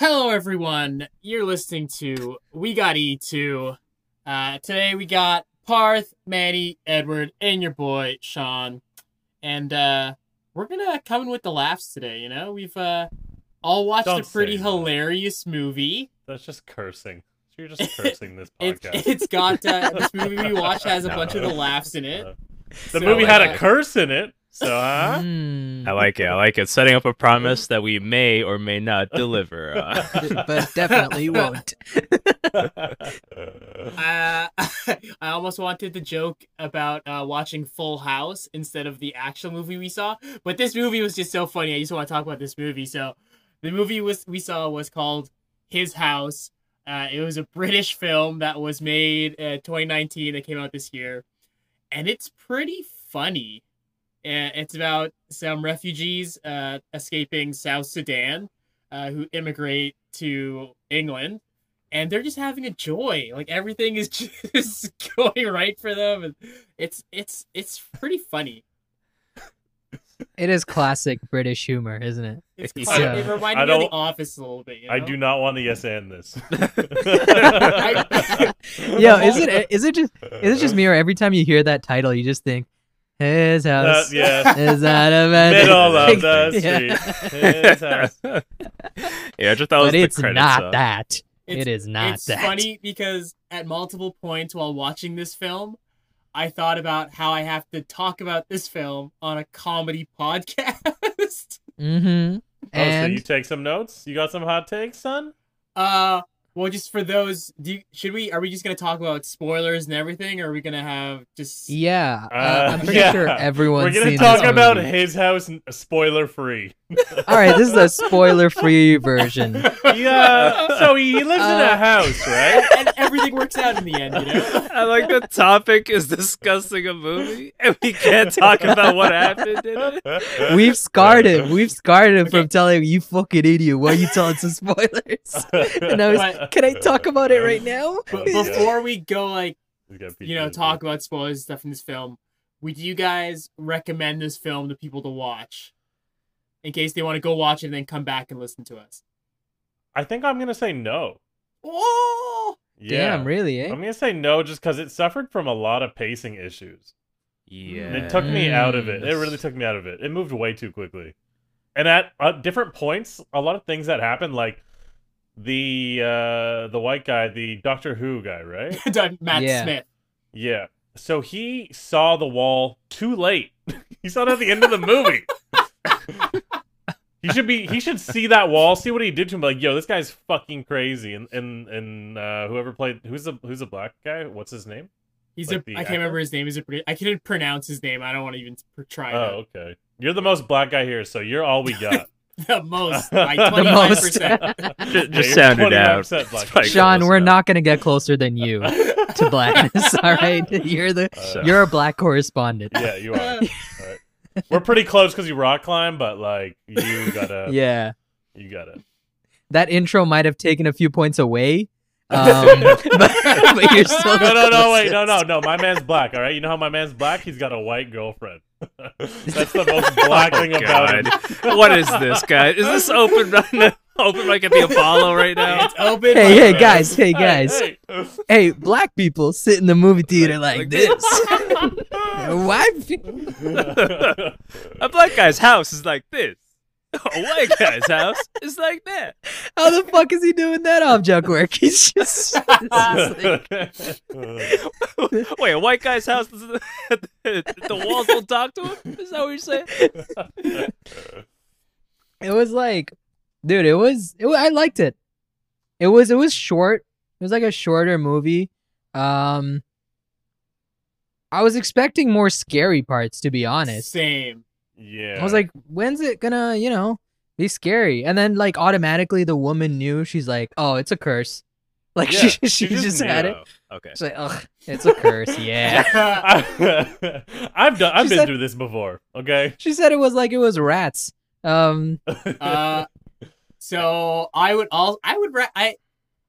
Hello, everyone. You're listening to We Got E2. Uh, today we got Parth, Manny, Edward, and your boy Sean, and uh, we're gonna come in with the laughs today. You know, we've uh, all watched Don't a pretty say that. hilarious movie. That's just cursing. You're just cursing this It, podcast. it's got uh, this movie we watched has a No. bunch of the laughs in it. Uh, the So, movie had uh, a curse in it, so huh? Mm, I like it. I like it. Setting up a promise that we may or may not deliver. Uh, but definitely won't. Uh, I almost wanted to joke about uh, watching Full House instead of the actual movie we saw, but this movie was just so funny. I just want to talk about this movie. So, the movie was we saw was called His House. Uh, it was a British film that was made uh, 2019. that came out this year, and it's pretty funny. Uh, it's about some refugees uh, escaping South Sudan uh, who immigrate to England and they're just having a joy. Like everything is just going right for them, and it's it's it's pretty funny. It is classic British humor, isn't it? It's Yeah. kind it reminded I me of The don't- Office a little bit. You know? I do not want to yes and this. I- Yo, is it is it just is it just me or every time you hear that title you just think his Uh, house yeah. is out of a Middle of the Yeah. His house. yeah, I just thought it was But the it's not that. It's- it is not it's that. funny because at multiple points while watching this film, I thought about how I have to talk about this film on a comedy podcast. Mm-hmm. Oh, so And you take some notes? You got some hot takes, son? uh, well, just for those, do you, should we? Are we just gonna talk about spoilers and everything, or are we gonna have just? yeah, uh, Uh, I'm pretty yeah. sure everyone's We're gonna seen talk this about movie. his house, spoiler free. All right, this is a spoiler-free version. Yeah. So he lives in a Uh, house, right? and everything works out in the end, you know. I like the topic is discussing a movie, and we can't talk about what happened in it. We've scarred him. We've scarred him from telling him, you fucking idiot. Why are you telling some spoilers? And I was, But- can I talk about it right now? But Yeah. before we go, like you know, PTSD. talk about spoilers and stuff in this film, would you guys recommend this film to people to watch, in case they want to go watch it and then come back and listen to us? I think I'm gonna say no. Oh, Yeah. Damn, really, eh? I'm gonna say no, just because it suffered from a lot of pacing issues. Yeah, it took me out of it. It Mm. really took me out of it. It moved way too quickly. And at, at different points, a lot of things that happened, like the uh the white guy, the Doctor Who guy, right? Matt Yeah. Smith. yeah. So he saw the wall too late. he saw it at the end of the movie. he should be he should see that wall, see what he did to him, like, yo, this guy's fucking crazy. And and and uh whoever played who's the who's the black guy? What's his name? He's Like a. the can't actor? remember his name. He's a. pretty- I couldn't pronounce his name. I don't want to even try. Oh, okay. You're the most black guy here, so you're all we got. The most by The twenty five most. percent. just, Yeah, you're sound it out. 25% black. It's probably Sean, we're not gonna get closer than you to blackness. All right, you're the Uh, you're a black correspondent. Yeah, you are. Alright. We're pretty close because you rock climb, but like you gotta, Yeah, you gotta. that intro might have taken a few points away, um, but, but you're still No, no, no, wait, no, no, no. My man's black. All right, you know how my man's black? He's got a white girlfriend. That's the most black thing oh, about him. God. what is this, guy? Is this open open mic at the Apollo right now? It's open. Hey, mic. hey, guys, hey, Hey, guys. hey. Hey, black people sit in the movie theater like, Like this. Why? A black guy's house is like this. A white guy's house is like that. How the fuck is he doing that object work? He's just. it's like- Wait, a white guy's house, the, the walls don't talk to him? Is that what you're saying? it was like, dude, it was. It, wa- I liked it. It was. It was short. It was like a shorter movie. Um, I was expecting more scary parts, to be honest. Same. Yeah. I was like, when's it gonna, you know, be scary? And then like automatically the woman knew she's like, oh, it's a curse. Like Yeah, she, she, just, had it. Okay. She's like, ugh, it's a curse. Yeah. I've done. I've She been said- through this before. Okay. she said it was like it was rats. Um, uh, so I would all I would re- I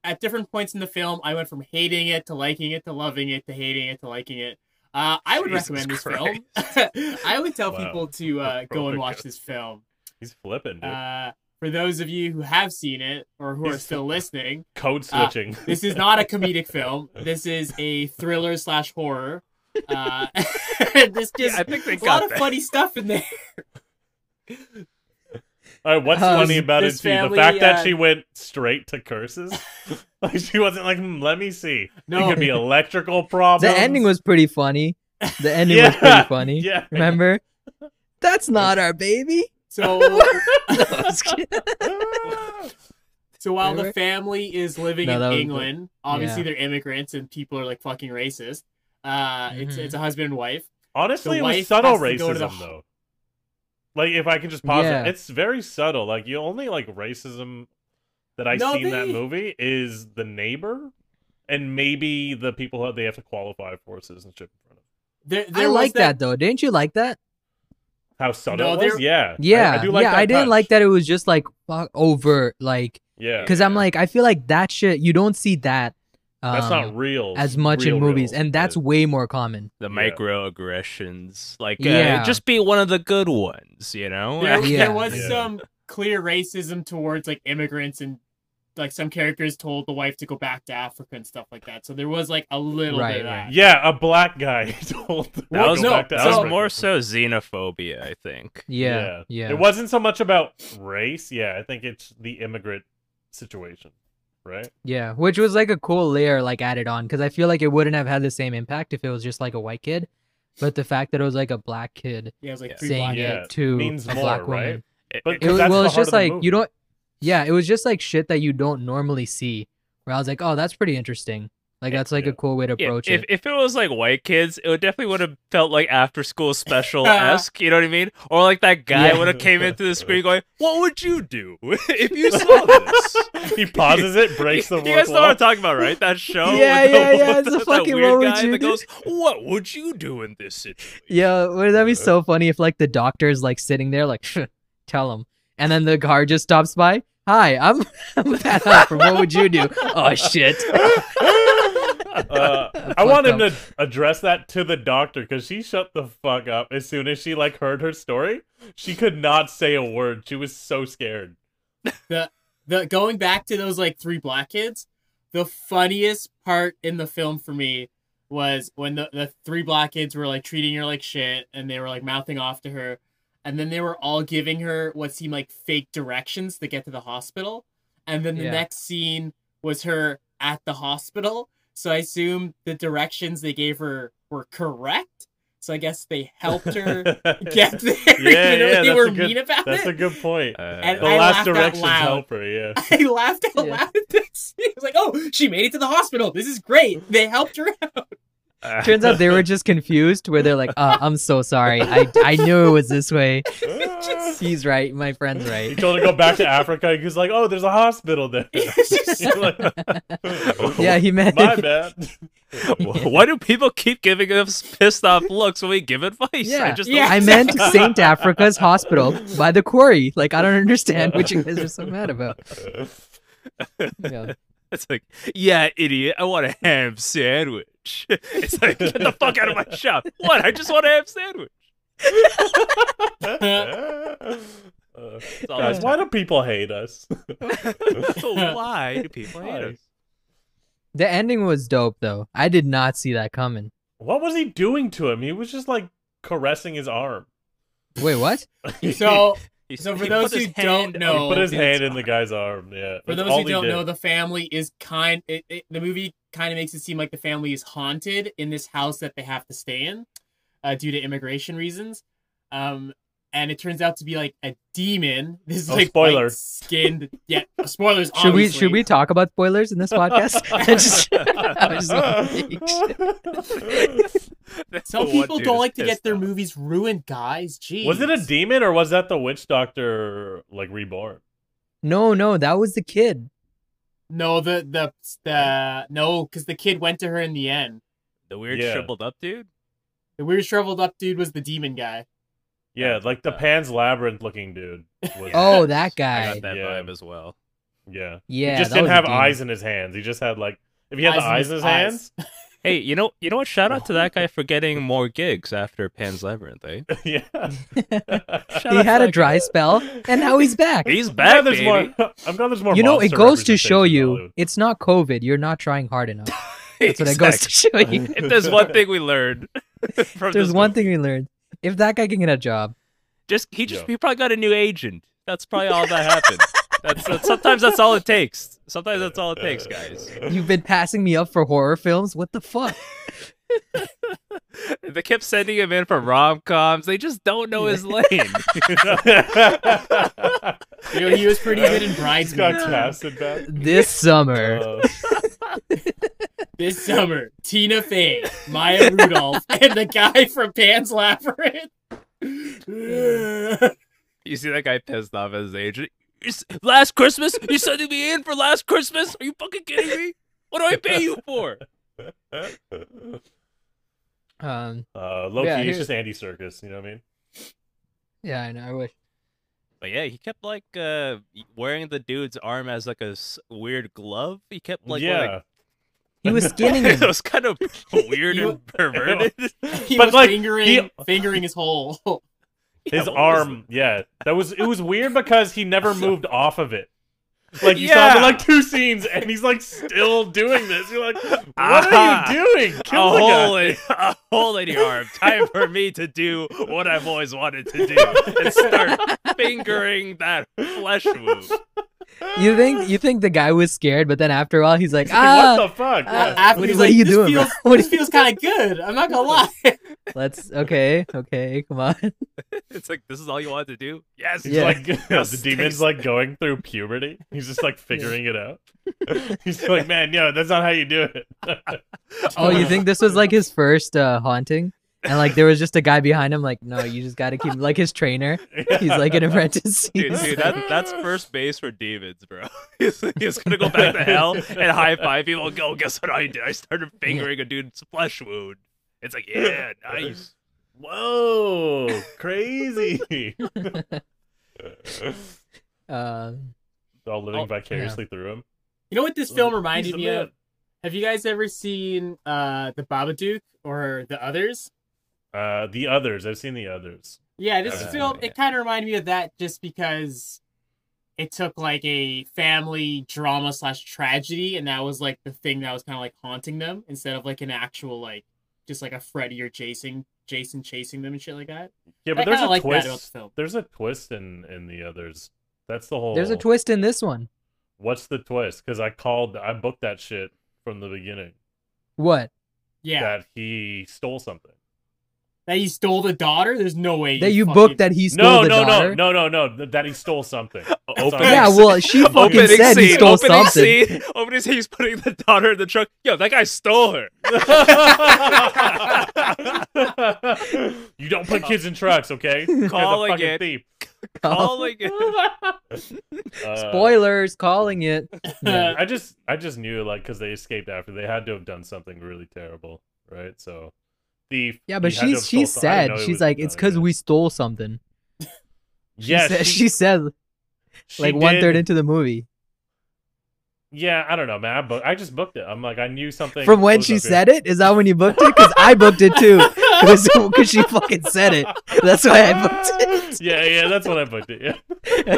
at different points in the film I went from hating it to liking it to loving it to hating it to liking it. Uh, I would Jesus recommend this Christ. film. I would tell Wow. people to uh, go Oh and watch this film. He's flipping. Uh, for those of you who have seen it or who are still listening, Code Uh, switching. this is not a comedic film. This is a thriller slash horror. Uh, this just I think they a lot got of funny stuff in there. All right, what's Uh, funny about it this too? The family, fact that uh, she went straight to curses. like she wasn't like, hmm, let me see. No. It could be electrical problems. The ending was pretty funny. The ending Yeah, was pretty funny. yeah. Remember? That's not our baby. So, No, I was kidding. so while the family is living No, in that was- England, obviously yeah. they're immigrants and people are like fucking racist. Uh, it's Mhm. it's a husband and wife. Honestly, The it was subtle has to go to the racism though. Like if I can just pause Yeah. it, it's very subtle. Like you only like racism that I No, see in that movie is the neighbor and maybe the people that they have to qualify for citizenship in front of. There, I there was like that though. Didn't you like that? How subtle No, it was? there- Yeah. I- Yeah, I, do like yeah. that I didn't touch. like that. It was just like fuck overt, like Yeah. because I'm like I feel like that shit. You don't see that. Um, That's not real. as much real, in movies, real. and that's Yeah. way more common. The Yeah. microaggressions, like uh, Yeah. just be one of the good ones, you know. There, Yeah. there was Yeah. some clear racism towards like immigrants and like some characters told the wife to go back to Africa and stuff like that. So there was like a little Right, bit of right. that. Yeah, a black guy told them That to was go no, back to that was more so xenophobia, I think. Yeah, yeah. It wasn't so much about race. Yeah, I think it's the immigrant situation, right? Yeah, which was like a cool layer like added on because I feel like it wouldn't have had the same impact if it was just like a white kid, but the fact that it was like a black kid Yeah, it was like saying black Yeah. it to means a more, black right? woman. It- But it- It, was- well, it's just like you don't. Yeah, it was just like shit that you don't normally see. Where I was like, oh, that's pretty interesting. Like that's like yeah. a cool way to yeah, approach if, it. if it was like white kids, it would definitely would have felt like after school special esque. Uh-huh. you know what I mean? Or like that guy Yeah. would have came into the screen going, "What would you do if you saw this?" he pauses it, breaks the you guys know what wall. I'm talking about, right? That show. Yeah, with the- yeah, yeah, with it's a fucking weird what would guy you that do? goes, "What would you do in this situation?" Yeah, would that be so funny if like the doctor is like sitting there like, tell him, and then the car just stops by. Hi, I'm I'm Pat Hopper. What would you do? Oh shit. Uh, I want him to address that to the doctor because she shut the fuck up as soon as she like heard her story. She could not say a word. She was so scared. The the going back to those like three black kids, the funniest part in the film for me was when the, the three black kids were like treating her like shit and they were like mouthing off to her and then they were all giving her what seemed like fake directions to get to the hospital and then the Yeah. next scene was her at the hospital so i assume the directions they gave her were correct so i guess they helped her get there Yeah, even though yeah, they that's were a good- mean about That's it a good point. Uh, And the I last directions loud. help her. Yeah. I laughed out Yeah. loud at this. It was like, oh, she made it to the hospital. This is great. They helped her out. Turns out they were just confused. Where they're like, uh, "I'm so sorry. I I knew it was this way. He's right. My friend's right. he right." told her to go back to Africa. He was like, "Oh, there's a hospital there." It's Yeah, he meant. My bad. Why do people keep giving us pissed off looks when we give advice? I Yeah. just Yeah. I meant Saint Africa's Hospital by the quarry. Like I don't understand what you guys are so mad about. Yeah. It's like, yeah, idiot. I want a ham sandwich. It's like, get the fuck out of my shop. What? I just want to have sandwich. Uh, guys, why do people hate us? So why do people hate Why? us? The ending was dope though. I did not see that coming. What was he doing to him? He was just like caressing his arm. Wait, what? so, He- So for he those put his who don't know- he put his hand in the guy's arm. Yeah. for those who don't did. know, the family is kind. It, it, the movie kind of makes it seem like the family is haunted in this house that they have to stay in, uh, due to immigration reasons. Um, and it turns out to be like a demon. This is Oh, like spoiler. skinned. Yeah, spoilers. Should we should we talk about spoilers in this podcast? Just, I just wanna make sure. That's Some people don't like to get their off. movies ruined, guys. Jeez. was it a demon or was that the witch doctor like reborn? No, no, that was the kid. No, the the the no, because the kid went to her in the end. The weird Yeah. shriveled up dude? The weird shriveled up dude was the demon guy. Yeah, like the Uh, Pan's Labyrinth looking dude. Was, Oh, that guy. I guy. got that Yeah. vibe as well. yeah. Yeah, he just didn't have eyes in his hands. He just had like if he had the eyes in his eyes. hands, Hey, you know, you know what? Shout out to that guy for getting more gigs after Pan's Labyrinth. Eh? yeah. He had a dry guy. spell, and now he's back. He's I'm glad back, there's baby. more. I'm glad there's more. you know, it goes to show you Hollywood. it's not COVID. You're not trying hard enough. That's what it goes to show you. if there's one thing we learned from There's this one movie, thing we learned. If that guy can get a job, just he just Yeah. he probably got a new agent. That's probably all that happened. That's, that's sometimes that's all it takes. Sometimes that's all it takes, guys. you've been passing me up for horror films. What the fuck? They kept sending him in for rom coms. They just don't know his lane. You know, he was pretty good in He's got Bridesmaids. casted back. This summer, Uh, This summer, Tina Fey, Maya Rudolph, and the guy from Pan's Labyrinth. You see that guy pissed off at his agent. Last Christmas, you sending me in for last Christmas? Are you fucking kidding me? What do I pay you for? um, uh, low Yeah, key, here's- it's just Andy Serkis. You know what I mean? yeah, I know. I wish. But yeah, he kept like uh wearing the dude's arm as like a weird glove. He kept like yeah. wearing- He was skinning it was kind of weird You- and perverted. He But, was like, fingering, he- fingering his hole. His what was arm, yeah, that was it was weird because he never moved off of it. Like you saw him in like two scenes, and he's like still doing this. You're like, what Ah. are you doing? Kill the hole in a hole in your arm. Time for me to do what I've always wanted to do and start fingering that flesh wound. You think you think the guy was scared, but then after a while he's like, Like, ah, what the fuck? Yeah. After what he's are like, you this doing. Feels, What this feels kind of good. I'm not gonna lie. let's okay, okay, come on. It's like this is all you wanted to do. Yes. He's Yeah. like Yes, the demon's like going through puberty. He's just like figuring it out. He's like, man, yo, that's not how you do it. Oh, you think this was like his first uh, haunting? And like there was just a guy behind him, like, no, you just gotta keep like his trainer. He's like an apprentice. Dude, dude, that, that's first base for David's, bro. He's, he's gonna go back to hell and high five people. Go, guess what I did? I started fingering a dude's flesh wound. It's like, yeah, nice. Whoa, crazy! Um, All living Oh, vicariously through him. You know what this film reminded me of? Have you guys ever seen uh the Babadook or the others? Uh, the others. I've seen the others. Yeah, this Yeah, film yeah. it kind of reminded me of that just because it took like a family drama slash tragedy, and that was like the thing that was kind of like haunting them instead of like an actual like just like a Freddy or Jason Jason chasing them and shit like that. Yeah, I but there's a like that about the twist. film. There's a twist in in the others. That's the whole. there's a twist in this one. What's the twist? Because I called, I booked that shit from the beginning. What? Yeah, That he stole something. That he stole the daughter. There's no way That you fucking- booked that he stole No, the no, daughter? no, no, no, no. That he stole something. Opening Yeah, well, she fucking Opening said he stole opening something. scene, opening scene, he's putting the daughter in the truck. Yo, that guy stole her. you don't put kids in trucks, okay? Calling it. thief. Calling it. Spoilers, calling it. yeah, I just, I just knew like because they escaped after they had to have done something really terrible, right? So, thief. Yeah, but he had to she she stole some- I didn't said she's like it's uh, because we stole something. She Yeah, said, she, she said like one third into the movie. Yeah, I don't know, man. I, book, I just booked it. I'm like, I knew something. From when she here. said it, is that when you booked it? Because I booked it too. Because she fucking said it. That's why I booked it. yeah, yeah, that's when I booked it. Yeah.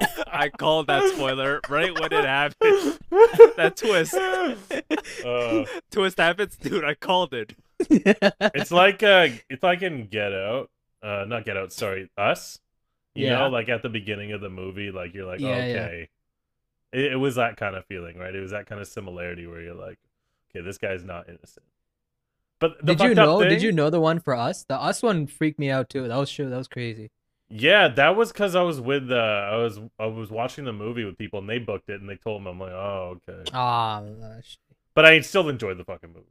I called that spoiler right when it happened. That twist. Uh, Twist happens, dude. I called it. it's like uh, it's like in Get Out. Uh, not Get Out. Sorry, Us. You Yeah. know, like at the beginning of the movie, like you're like, Yeah, yeah. okay. It, it was that kind of feeling, right? It was that kind of similarity where you're like, okay, this guy's not innocent. But the Did you fucked up know? Did you know the one for us? The us one freaked me out too. That was sure. That was crazy. Yeah, that was because I was with uh, I was I was watching the movie with people and they booked it and they told me I'm like, oh okay. Ah, But I still enjoyed the fucking movie.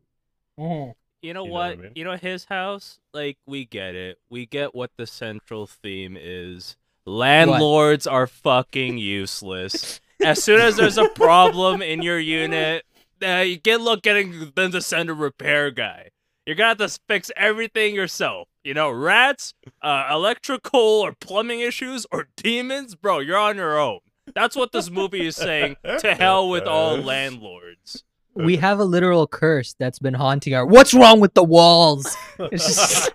mm-hmm. You know You know what? what I mean? You know his house? Like we get it. We get what the central theme is. Landlords are fucking useless. as soon as there's a problem in your unit, uh, you get look getting them to send a repair guy. You're gonna have to fix everything yourself. You know, rats, uh, electrical or plumbing issues, or demons, bro. You're on your own. That's what this movie is saying. To hell with all landlords. we have a literal curse that's been haunting our. What's wrong with the walls? Just-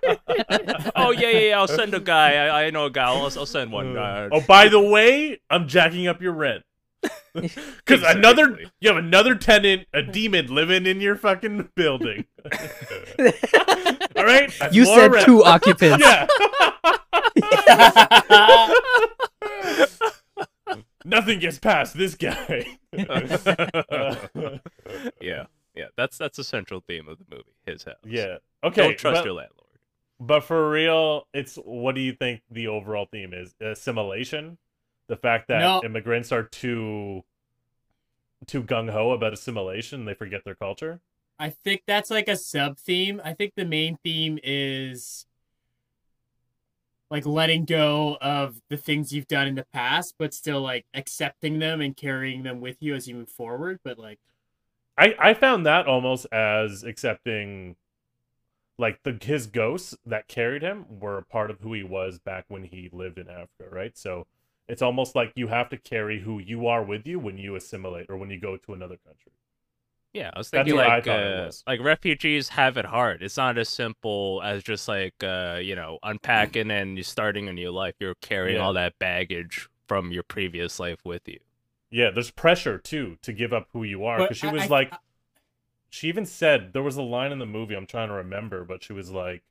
oh yeah, yeah, yeah. I'll send a guy. I, I know a guy. I'll, I'll send one. Uh, oh, by the way, I'm jacking up your rent. Because another, you have another tenant, a demon living in your fucking building. All right, That's you said rent. two occupants. Yeah. Nothing gets past this guy. yeah, yeah. That's that's the central theme of the movie. His house. yeah. Okay. Don't trust but, your landlord. but for real, it's what do you think the overall theme is? Assimilation. The fact that No. immigrants are too too gung ho about assimilation, they forget their culture. I think that's like a sub theme. I think the main theme is like letting go of the things you've done in the past, but still like accepting them and carrying them with you as you move forward. But like, I I found that almost as accepting like the his ghosts that carried him were a part of who he was back when he lived in Africa, right? So it's almost like you have to carry who you are with you when you assimilate or when you go to another country. Yeah, I was thinking what like thought uh, like refugees have it hard. It's not as simple as just like uh, you know unpacking and you starting a new life. You're carrying Yeah. all that baggage from your previous life with you. Yeah, there's pressure too to give up who you are because she I- was I- like she even said there was a line in the movie I'm trying to remember, but she was like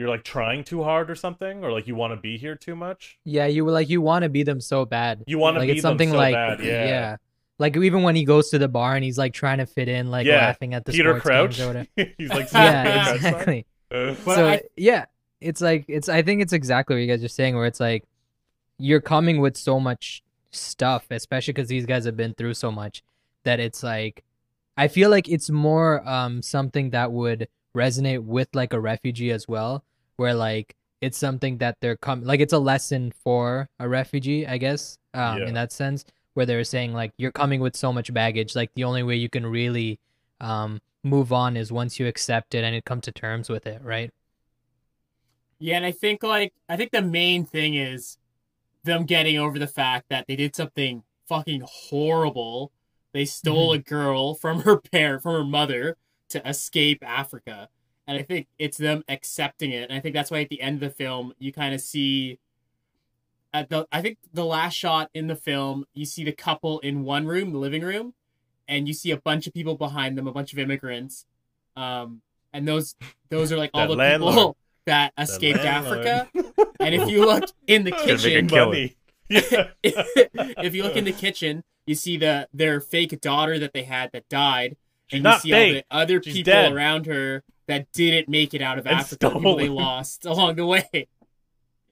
you're like trying too hard or something or like you want to be here too much. Yeah, you were like you want to be them so bad. You want to like be it's something them so like bad, yeah. Like even when he goes to the bar and he's like trying to fit in, like Yeah, laughing at the Peter sports Crouch. games or whatever. He's like yeah, Peter Crouch sign. exactly. Uh, so I- yeah, it's like it's. I think it's exactly what you guys are saying, where it's like you're coming with so much stuff, especially because these guys have been through so much that it's like I feel like it's more um something that would resonate with like a refugee as well, where like it's something that they're coming like it's a lesson for a refugee, I guess, um, Yeah. in that sense, where they're saying like you're coming with so much baggage, like the only way you can really um move on is once you accept it and it come to terms with it, right? yeah, and I think like I think the main thing is them getting over the fact that they did something fucking horrible. They stole a girl from her parent, from her mother, to escape Africa. And I think it's them accepting it. And I think that's why at the end of the film you kind of see at the I think the last shot in the film, you see the couple in one room, the living room, and you see a bunch of people behind them, a bunch of immigrants. Um and those those are like all the landlord. people that escaped. Africa. And if you look in the Gonna make a kitchen, kill Yeah. if you look in the kitchen, you see the their fake daughter that they had that died, She's and not you see all the other She's people dead. around her that didn't make it out of And Africa, people they lost along the way.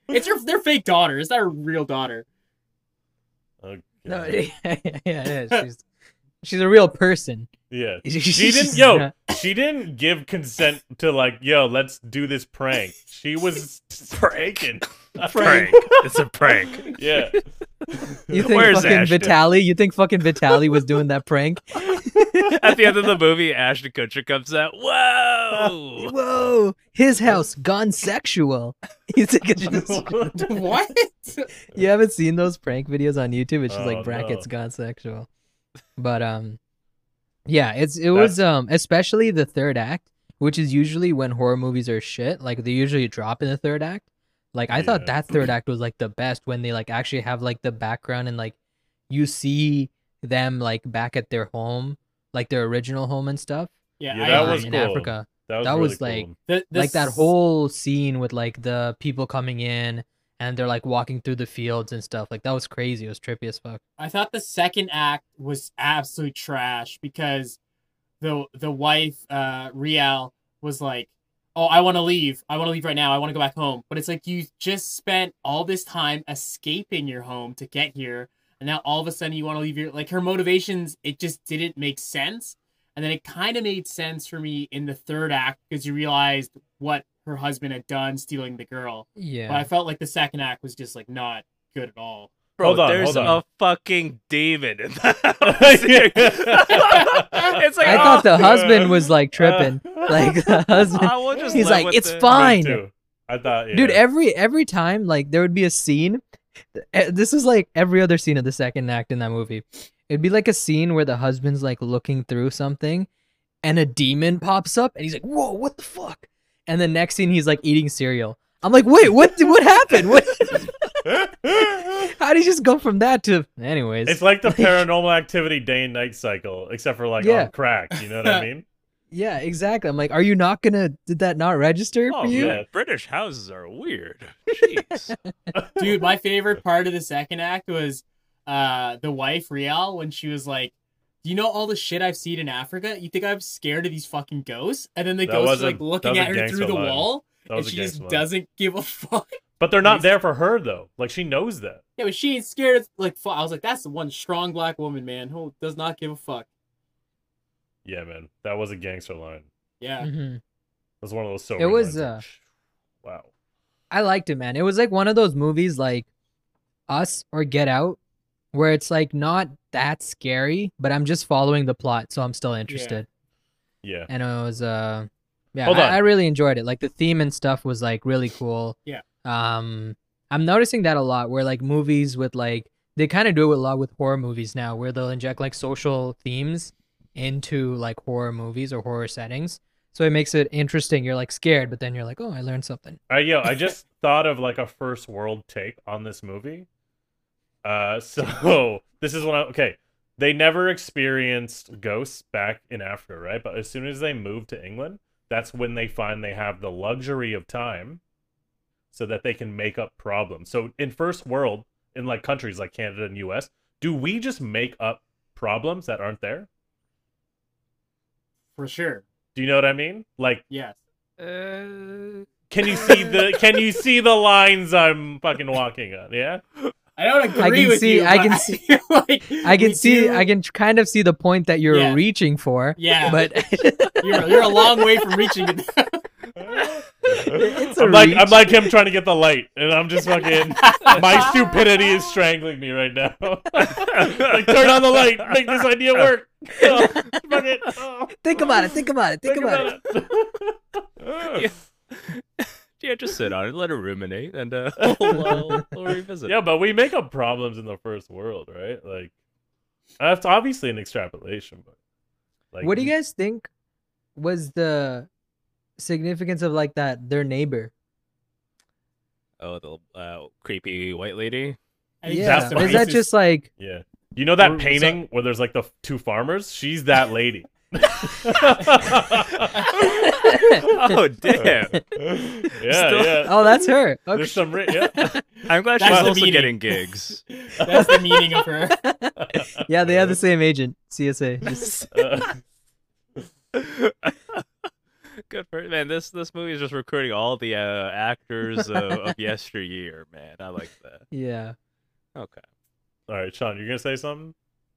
It's her, their fake daughter. It's not her real daughter. Okay. No, yeah, yeah, yeah. She's she's a real person. Yeah. She She didn't yo, she didn't give consent to like, yo, let's do this prank. She was taken. Prank. it's a prank. Yeah. You think Where's fucking Ashton? Vitali? You think fucking Vitali was doing that prank? At the end of the movie, Ashton Kutcher comes out. Whoa! Whoa, his house gone sexual. You think it's just what? you haven't seen those prank videos on YouTube? It's just Oh, like brackets no. gone sexual. But um, yeah, it's it was um especially the third act, which is usually when horror movies are shit. Like they usually drop in the third act. Like I thought that third act was like the best when they like actually have like the background and like you see them like back at their home, like their original home and stuff. Yeah, Yeah, that agree. was in cool. Africa. That was, That really was, cool. like, The- the like that whole scene with like the people coming in and they're like walking through the fields and stuff. Like that was crazy. It was trippy as fuck. I thought the second act was absolute trash because the the wife uh Rial was like, "Oh, I want to leave. I want to leave right now. I want to go back home." But it's like you just spent all this time escaping your home to get here, and now all of a sudden you want to leave your like her motivations. It just didn't make sense, and then it kind of made sense for me in the third act because you realized what her husband had done, stealing the girl. Yeah. But I felt like the second act was just like not good at all. Bro, Hold on, there's hold on. a fucking demon in the house. it's like I thought oh, the husband was like tripping. like the husband I will just He's like, it's it." Fine. I thought, yeah. Dude, every every time like there would be a scene eh, this is like every other scene of the second act in that movie. It'd be like a scene where the husband's like looking through something and a demon pops up and he's like, Whoa, what the fuck? And the next scene he's like eating cereal. I'm like, wait, what what happened? What how did you just go from that to anyways? It's like the paranormal activity day and night cycle, except for like Yeah. on crack. You know what I mean? yeah, exactly. I'm like, are you not gonna did that not register Oh for you? man. British houses are weird. Jeez. Dude, my favorite part of the second act was uh the wife Rial when she was like, "Do you know all the shit I've seen in Africa? You think I'm scared of these fucking ghosts?" And then the That ghost is like looking at her through the line. wall, and she just line. doesn't give a fuck. But they're not there for her though. Like she knows that. Yeah, but she ain't scared. Of, like, I was like, that's the one strong black woman, man, who does not give a fuck. Yeah, man. That was a gangster line. Yeah, Mhm. It was one of those so. It was, uh, wow. I liked it, man. It was like one of those movies like Us or Get Out, where it's like not that scary, but I'm just following the plot, so I'm still interested. Yeah. And it was uh yeah, Hold I, on. I really enjoyed it. Like the theme and stuff was like really cool. Yeah. Um I'm noticing that a lot where like movies with like they kind of do it a lot with horror movies now where they'll inject like social themes into like horror movies or horror settings. So it makes it interesting. You're like scared, but then you're like, "Oh, I learned something." Uh, yo, I just thought of like a first world take on this movie. Uh, so this is when I okay. They never experienced ghosts back in Africa, right? But as soon as they moved to England, that's when they find they have the luxury of time, so that they can make up problems. So in first world, in like countries like Canada and U.S., do we just make up problems that aren't there? for sure. Do you know what I mean? Like Yes. Uh, Can you see the Can you see the lines I'm fucking walking on? Yeah. I don't agree I can with see- you. I can see- like I can see do- I can kind of see the point that you're Yeah. reaching for. Yeah, But you're you're a long way from reaching it. It's a I'm like I'm like him trying to get the light, and I'm just fucking. my stupidity is strangling me right now. like turn on the light, make this idea work. Oh, fuck it. Oh, think about it. Think about it. Think, about, it. it. yeah, just sit on it, let it ruminate, and uh, we'll, uh, we'll revisit. yeah, but we make up problems in the first world, right? Like that's obviously an extrapolation, but like, What do you guys think was the significance of like that their neighbor? Oh, the uh, creepy white lady. Yeah, that's is that just like Yeah, you know that Or- so- painting where there's like the two farmers? She's that lady. Oh damn! yeah, Still- yeah. oh that's her. Okay. There's some, ri- yeah. I'm glad That's she's the also meaning. getting gigs. That's the meaning of her. yeah, they have the same agent, CSA. Just- Uh, Good for man. This this movie is just recruiting all the uh, actors of, of yesteryear. Man, I like that. yeah. Okay. all right, Sean, you're gonna say something?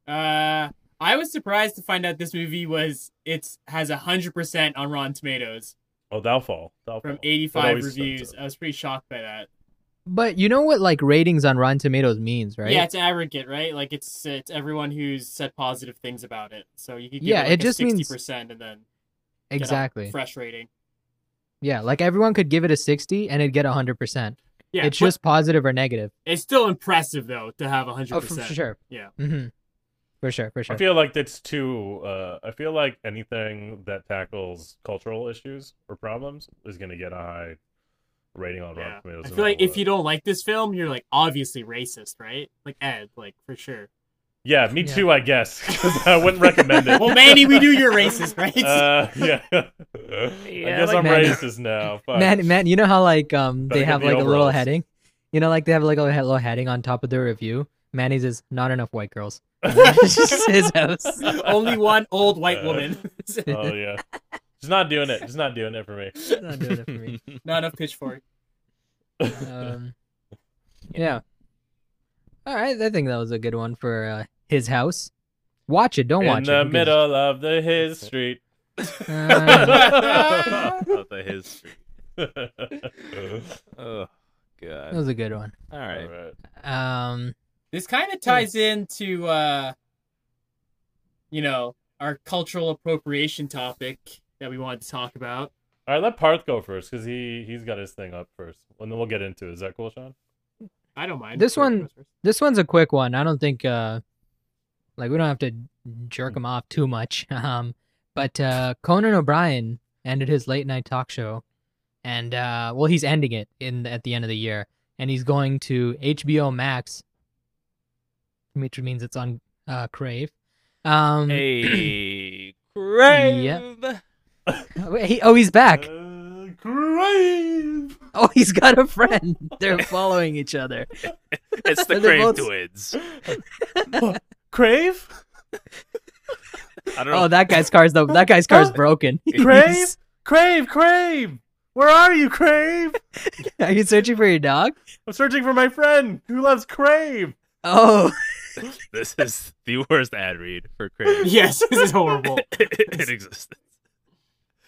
Uh, I was surprised to find out this movie was it's has a hundred percent on Rotten Tomatoes Oh, Doubtfall. Doubtful. from It eighty five reviews. I was pretty shocked by that. But you know what like ratings on Rotten Tomatoes means, right? Yeah, it's aggregate, right? Like it's it's everyone who's said positive things about it. So you could give Yeah, it, like it just sixty means- percent and then get a exactly. fresh rating. Yeah, like everyone could give it a 60 and it'd get 100%. Yeah, it's just positive or negative. it's still impressive though to have hundred Oh, for, percent. for sure. Yeah. Mm-hmm. For sure, for sure. I feel like that's too. Uh, I feel like anything that tackles cultural issues or problems is gonna get a high rating on Rotten Tomatoes. I feel like if what. you don't like this film, you're like obviously racist, right? Like Ed, like for sure. Yeah, me Yeah. too. I guess 'cause I wouldn't recommend it. Well, Manny, we do you're racist, right? Uh, yeah. I guess like- I'm Man- racist now. Fuck. man, man, you know how like um Better they have the like a little heading? You know, like they have like a little heading on top of their review. Manny's is not enough white girls. It's just his house. Only one old white Uh, woman. oh yeah. She's not doing it. She's not doing it for me. Not doing it for me. Not enough pitchfork. Um, yeah. All right, I think that was a good one for uh, his house. Watch it, don't watch it. In the it. because- middle of the his street. Uh, of the history. Oh God. that god. was a good one. All right. Alright. Um, This kind of ties into, uh, you know, our cultural appropriation topic that we wanted to talk about. All right, let Parth go first because he he's got his thing up first, and then we'll get into it. Is that cool, Sean? I don't mind. This one- goes. This one's a quick one. I don't think uh like we don't have to jerk him off too much. Um but uh Conan O'Brien ended his late night talk show and uh well he's ending it in at the end of the year and he's going to HBO Max which means it's on uh Crave. Um Hey, Crave. wait, he- oh he's back. Crave. Oh, he's got a friend. They're following each other. It's the They're Crave both- twins. Crave. I don't oh, know. Oh, that guy's car's the that guy's car's broken. Crave. Crave. Crave. Where are you, Crave? Are you searching for your dog? I'm searching for my friend who loves Crave. Oh, this is the worst ad read for Crave Yes, this is horrible. in existence.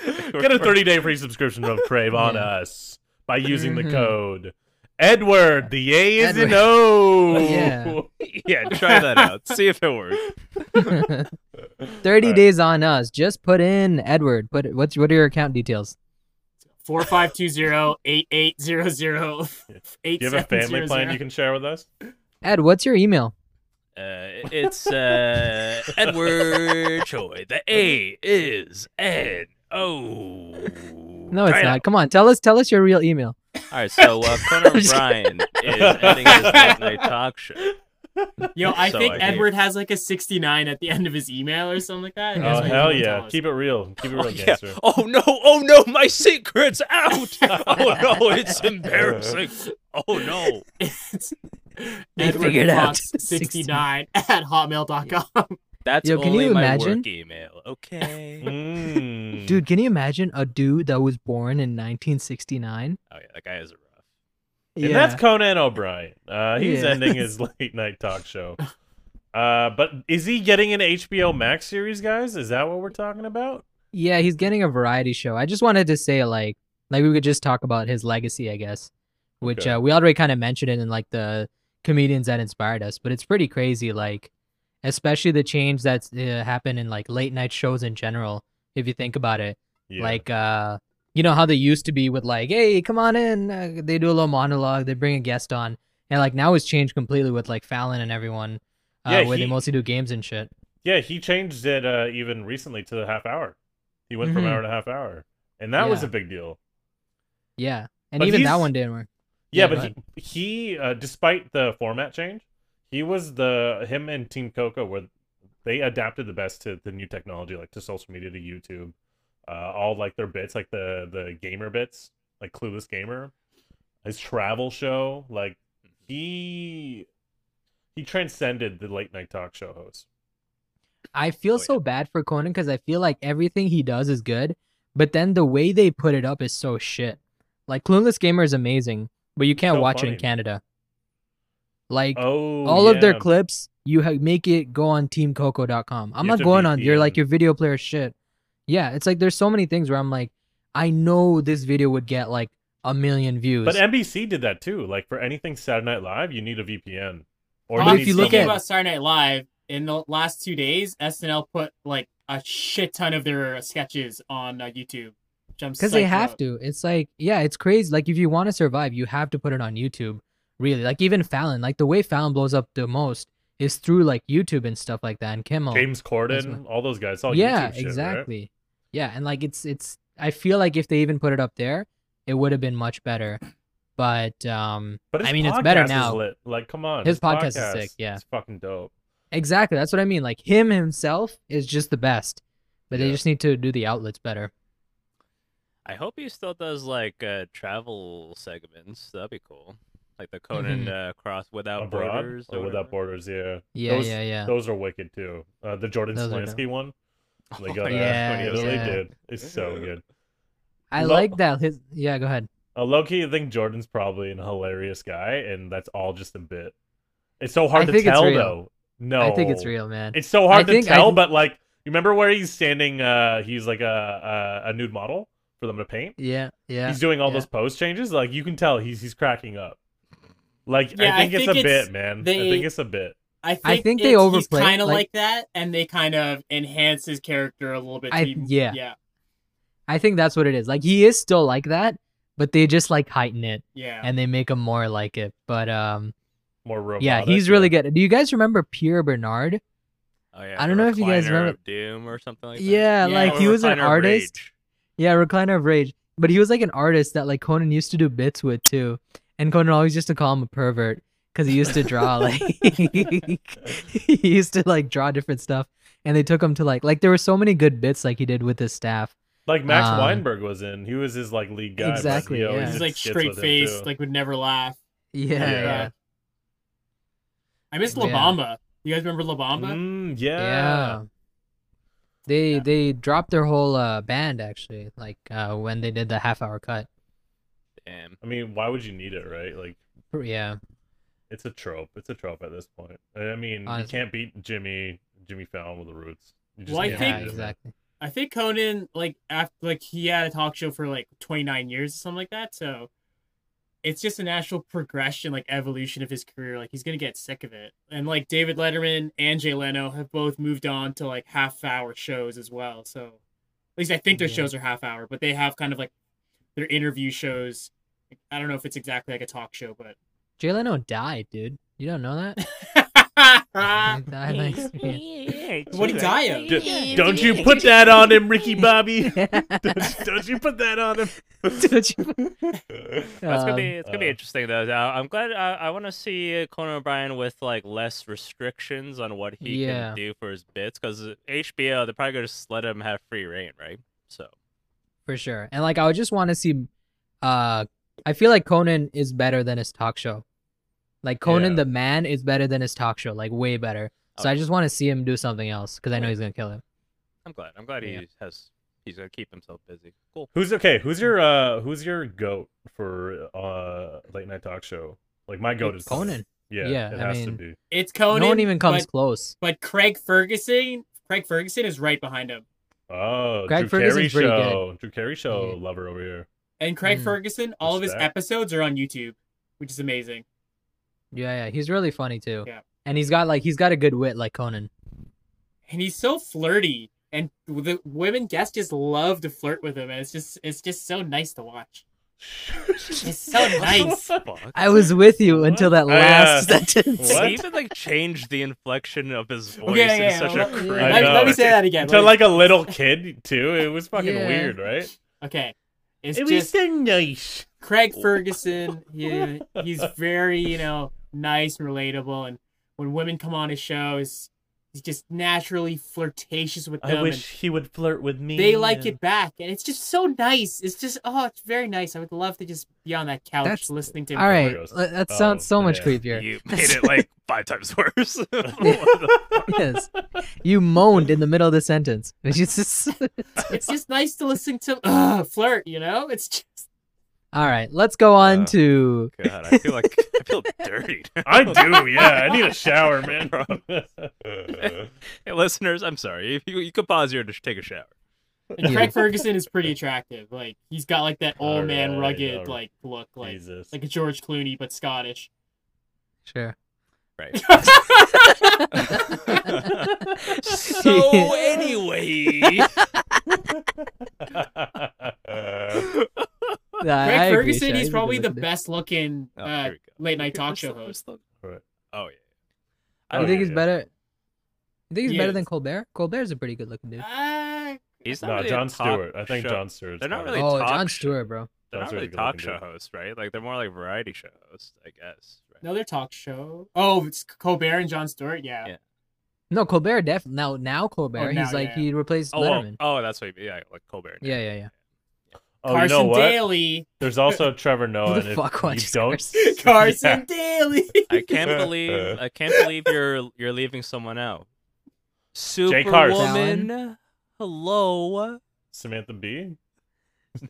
Get a 30 day free subscription of Crave on Yeah. us by using the Mhm. code Edward. The A is an Edward. O. Yeah. yeah, try that out. See if it works. 30 Alright. days on us. Just put in Edward. Put what's what are your account details? Four five two zero eight eight zero zero eight Do you have a family plan you can share with us? Ed, what's your email? Uh, it's uh, Edward Choi. The A is N O. No, it's not. Come on, tell us tell us your real email. All right, so uh, Conan O'Brien is ending his late night talk show. Yo, I So think I gave- Edward has like a 69 at the end of his email or something like that. Oh, That's Oh what hell he yeah! told. Keep it real. Keep it real, Oh, yeah. gangster. oh no! Oh no! My secret's out! Oh no! It's embarrassing! Oh no! It's They Edward figured out. Fox 69 at hotmail.com. That's Yo, can only you my imagine? work email. Okay. Mm. Dude, can you imagine a dude that was born in 1969? Oh yeah, that guy is a rough. And that's Conan O'Brien. Uh, he's Yeah. ending his late night talk show. Uh, but is he getting an HBO Max series, guys? Is that what we're talking about? Yeah, he's getting a variety show. I just wanted to say like like we could just talk about his legacy, I guess. Which Okay. uh, we already kind of mentioned it in like the comedians that inspired us, but it's pretty crazy like especially the change that's uh, happened in like late night shows in general if you think about it. Yeah. Like uh you know how they used to be with like, "Hey, come on in." Uh, they do a little monologue, they bring a guest on. And like now it's changed completely with like Fallon and everyone uh, Yeah, where they mostly do games and shit. yeah, he changed it uh, even recently to the half hour. He went from Mhm. hour to half hour, and that was a big deal. Yeah. And But even that one didn't work. Yeah, Yeah, but he, he uh, despite the format change, he was the him and Team Coco were they adapted the best to the new technology, like to social media, to YouTube, uh, all like their bits, like the the gamer bits, like Clueless Gamer, his travel show, like he he transcended the late night talk show host. I feel Oh, so bad for Conan because I feel like everything he does is good, but then the way they put it up is so shit. Like Clueless Gamer is amazing, but you can't So watch it in Canada. Like Oh, all of their clips, you ha- make it go on TeamCoco.com. I'm You not to going on your like your video player shit. Yeah, it's like there's so many things where I'm like, I know this video would get like a million views. But NBC did that too. Like for anything Saturday Night Live, you need a VPN. Or But you if you look Speaking at- about Saturday Night Live, in the last two days, SNL put like a shit ton of their sketches on uh, YouTube. because they have to. It's like, yeah, it's crazy. Like if you want to survive, you have to put it on YouTube. Really, like even Fallon, like the way Fallon blows up the most is through like YouTube and stuff like that, and Kimmel. James That's Corden, all those guys. All yeah, YouTube shit, right? exactly. Yeah, and like it's it's. I feel like if they even put it up there, it would have been much better. But um, But I mean, it's better now. lit. Like, come on, His podcast is sick, yeah. it's fucking dope. Exactly, that's what I mean. Like him himself is just the best, but they just need to do the outlets better. I hope he still does like uh, travel segments. That'd be cool. Like the Conan Mhm. uh, cross without Abroad borders. or or without borders, yeah. Yeah, those, yeah, yeah. Those are wicked too. Uh, the Jordan Those are Schlansky one. They Oh, got yeah. Yeah, Italy, yeah. dude. It's so good. I Lo- like that. His yeah, go ahead. Uh, low key, I think Jordan's probably an hilarious guy, and that's all just a bit. It's so hard I to tell, though. No, I think it's real, man. It's so hard I to I tell, think- but like, you remember where he's standing? Uh, he's like a, a a nude model for them to paint. Yeah, yeah. he's doing all yeah. those pose changes. Like you can tell he's he's cracking up. Like Yeah, I I think it's a it's- bit, man. I think it's a bit. I think, I think they overplay it, He's kind of like- like, that, and they kind of enhance his character a little bit. I- to yeah. yeah. I think that's what it is. Like he is still like that, but they just like heighten it Yeah. and they make him more like it. But um, More robotic. yeah, he's really good. Do you guys remember Pierre Bernard? Oh yeah. I don't know if you guys Recliner remember- of Doom or something like that. Yeah, Yeah, like he was an Recliner of artist. Rage. Yeah, Recliner of Rage. But he was like an artist that like Conan used to do bits with too. And Conan always used to call him a pervert because he used to draw like he used to like draw different stuff. And they took him to like like there were so many good bits like he did with his staff. Like Max Um, Weinberg was in. He was his like lead guy. but Exactly, he always yeah. He's like straight with him, faced, like would never laugh. Yeah, Yeah. yeah. I miss Yeah. La Bamba. You guys remember La Bamba? Mm, Yeah. yeah. They Yeah. they dropped their whole uh band actually, like uh when they did the half hour cut. Damn. I mean, why would you need it, right? Like, Yeah. it's a trope. It's a trope at this point. I mean, Honestly. you can't beat Jimmy Jimmy Fallon with the Roots. You just Well, I can't Yeah, think- exactly. I think Conan, like after, like he had a talk show for like 29 years or something like that. So it's just a natural progression, like evolution of his career. Like he's gonna get sick of it. And like David Letterman and Jay Leno have both moved on to like half hour shows as well. So at least I think their Yeah. shows are half hour, but they have kind of like their interview shows. I don't know if it's exactly like a talk show, but Jay Leno died, dude. You don't know that? He died, like, What'd he die of? D- don't you put that on him, Ricky Bobby. don't, don't you put that on him. Don't you- That's gonna be Um, it's gonna be uh, interesting though. Uh, I'm glad I, I want to see Conan O'Brien with like less restrictions on what he Yeah. can do for his bits because HBO they're probably gonna just let him have free reign, right? So for sure. And like I would just want to see uh I feel like Conan is better than his talk show. Like Conan Yeah. the man is better than his talk show, like way better. So I just want to see him do something else because I know he's gonna kill him. I'm glad. I'm glad Yeah. he has he's gonna keep himself busy. Cool. Who's okay? Who's your uh who's your goat for uh late night talk show? Like my goat is Conan. Yeah, Yeah, it I has mean- to be. it's Conan. no one even comes But, close. but Craig Ferguson, Craig Ferguson is right behind him. Oh, Craig Drew Carey Ferguson's pretty good. show. Drew Carey show Yeah. lover over here. And Craig Mm. Ferguson, all of his Respect. episodes are on YouTube, which is amazing. Yeah, yeah, he's really funny too. Yeah. And he's got like he's got a good wit like Conan. And he's so flirty, and the women guests just love to flirt with him, and it's just it's just so nice to watch. It's so nice. I was with you until that Oh, yeah. last sentence. What? He even like changed the inflection of his voice Okay, in yeah, such yeah, a let- crazy. I Let, let me say that again. to like a little kid too. It was fucking Yeah. weird, right? okay, it's it just so nice. Craig Ferguson. He, he's very you know nice and relatable, and when women come on his show, he's, he's just naturally flirtatious with them. I wish he would flirt with me. they like it back, and it's just so nice. It's just oh, it's very nice. I would love to just be on that couch That's- listening to him. All right, Gross. le- that Oh, sounds so much yeah. creepier. You made it like five times worse. What the fuck? yes, you moaned in the middle of the sentence. It's just It's just nice to listen to uh, flirt. You know, it's just all right. Let's go on Uh, to God, I feel like I feel dirty. I do, yeah. I need a shower, man. Hey, listeners, I'm sorry. If you you could pause here to sh- take a shower. and Craig Ferguson is pretty attractive. Like he's got like that old man rugged alright. like look, like Jesus. like a George Clooney but Scottish. sure. Right. so anyway, Yeah, I Craig agree, Ferguson, he's probably the best looking Oh, uh, here late night talk show host. Right. Oh yeah. I Oh, think yeah, he's yeah. better. You think he's He better is. than Colbert? Colbert's a pretty good looking dude. Uh, He's not no, really a John talk Stewart. I think show- Jon Stewart. They're not really oh, talk Jon Stewart, bro. They're John's not really really talk show looking hosts, right? Like they're more like variety show hosts, I guess. Right? another talk show. Oh, it's Colbert and Jon Stewart. Yeah. Yeah. No, Colbert definitely. Now, now Colbert. Oh, now, he's like yeah. he replaced Oh, oh, Letterman. oh, that's what. He, Yeah, like Colbert. Yeah, yeah, yeah. Oh, Carson you know what? Daly. There's also Trevor Noah. Who the if fuck you watches don't. Carson? Carson Daly. I can't believe I can't believe you're you're leaving someone out. Jay Carson. Superwoman. Hello. Samantha Bee.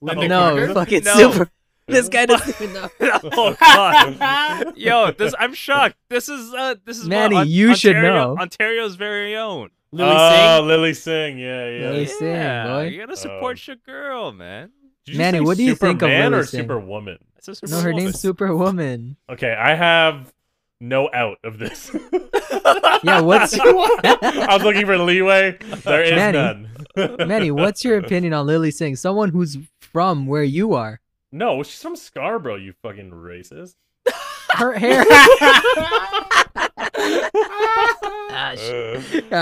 Linda no, Carter? fucking No. super. This guy doesn't even know. oh god. Yo, this I'm shocked. This is uh this is Manny, what, On- you should know. Ontario's very own. Lilly Singh. oh, Singh. Lilly Singh. Yeah, yeah. Lilly Singh, boy. You gotta support Um, your girl, man. Manny, what do you think of Superman Lilly or Singh? Superwoman? It's a No, her name's Superwoman. Okay, I have no out of this. Yeah, what's I was looking for leeway. There is Manny. none. Manny? What's your opinion on Lilly Singh? Someone who's from where you are. No, she's from Scarborough. You fucking racist. Her hair. ah, Uh, ah,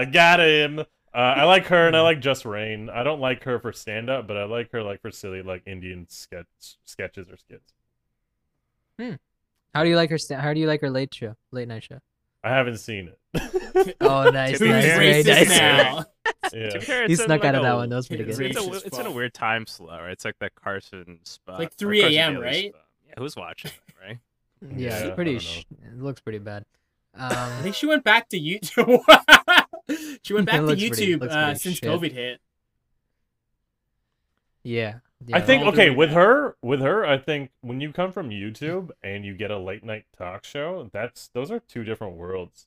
uh, got him. Uh, I like her and I like Jus Reign. I don't like her for stand up, but I like her like for silly like Indian sketch sketches or skits. fuck. How do you like her? Sta- how do you like her late show? Late night show. I haven't seen it. Oh, nice, Who's nice, very nice. now? yeah. To He snuck like, out of a- that one. That was pretty it's good. It's, a, it's in a weird time slot, right? It's like that Carson spot. like 3 a.m., right? spot. Yeah, who's watching that, right? Yeah, Yeah, it's pretty. Sh- it looks pretty bad. I Um, think she went back to YouTube. she went back to looks pretty- YouTube uh, since shit. COVID hit. yeah. I think okay with that. her with her I think when you come from YouTube and you get a late night talk show that's those are two different worlds.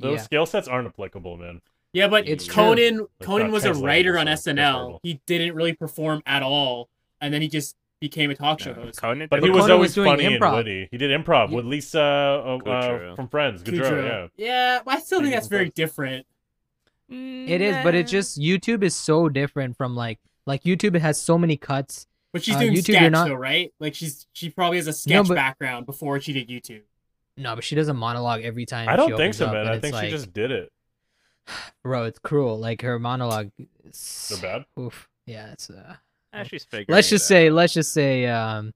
Those Yeah. skill sets aren't applicable, man. Yeah, but It's. Conan It's Conan not was a writer on SNL. He didn't really perform at all, and then he just became a talk show Yeah. host. Conan But did he was Conan always was doing funny improv. and witty. He did improv Yeah. with Lisa uh, uh, from Friends. Kudrow, Kudrow. yeah. Yeah, but I still think that's very different. It is, but it's just YouTube is so different from like like YouTube has so many cuts. But she's Uh, doing YouTube, sketch not- though, right? Like she's she probably has a sketch but- background before she did YouTube. No, but she does a monologue every time. I don't think opens so, man. I think like, she just did it. bro, it's cruel. Like her monologue. is- They're bad. Oof. Yeah, it's. uh Ah, she's figuring Let's it just out. say, let's just say, um,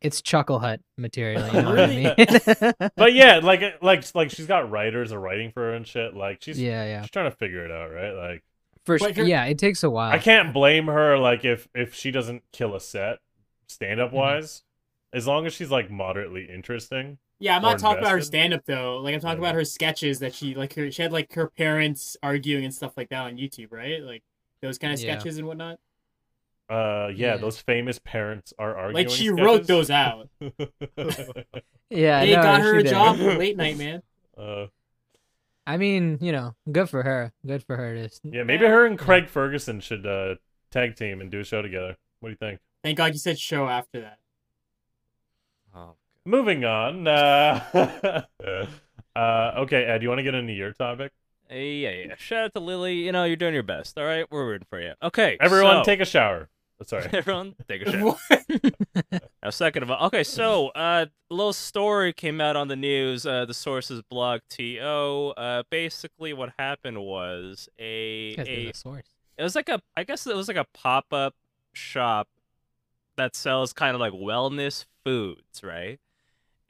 it's Chuckle Hut material. You know what I mean? But yeah, like like like she's got writers are writing for her and shit. Like she's yeah, yeah. she's trying to figure it out, right? Like For sure. Yeah, it takes a while. I can't blame her. Like if if she doesn't kill a set, stand Mm-hmm. up wise, as long as she's like moderately interesting. Yeah, I'm not talking about her stand up though. Like I'm talking Yeah. about her sketches that she like her she had like her parents arguing and stuff like that on YouTube, right? Like those kind of Yeah. sketches and whatnot. Uh, yeah, Yeah. those famous parents are arguing. Like she wrote those out. Yeah, They no, got her a did. job late night, man. uh, I mean, you know, good for her. Good for her. To... yeah, maybe her and Craig Ferguson should uh tag team and do a show together. What do you think? Thank God you said show after that. Oh, Moving on. Uh, uh, okay, Ed, you want to get into your topic? Uh, yeah, yeah. Shout out to Lilly. You know, you're doing your best. All right, we're rooting for you. Okay, Everyone, so- take a shower. Oh, sorry. Everyone, take a shower. A second of all. Okay, so uh, a little story came out on the news. Uh, the sources blog to. Uh, basically, what happened was a a a source. it was like a I guess it was like a pop up shop that sells kind of like wellness foods, right?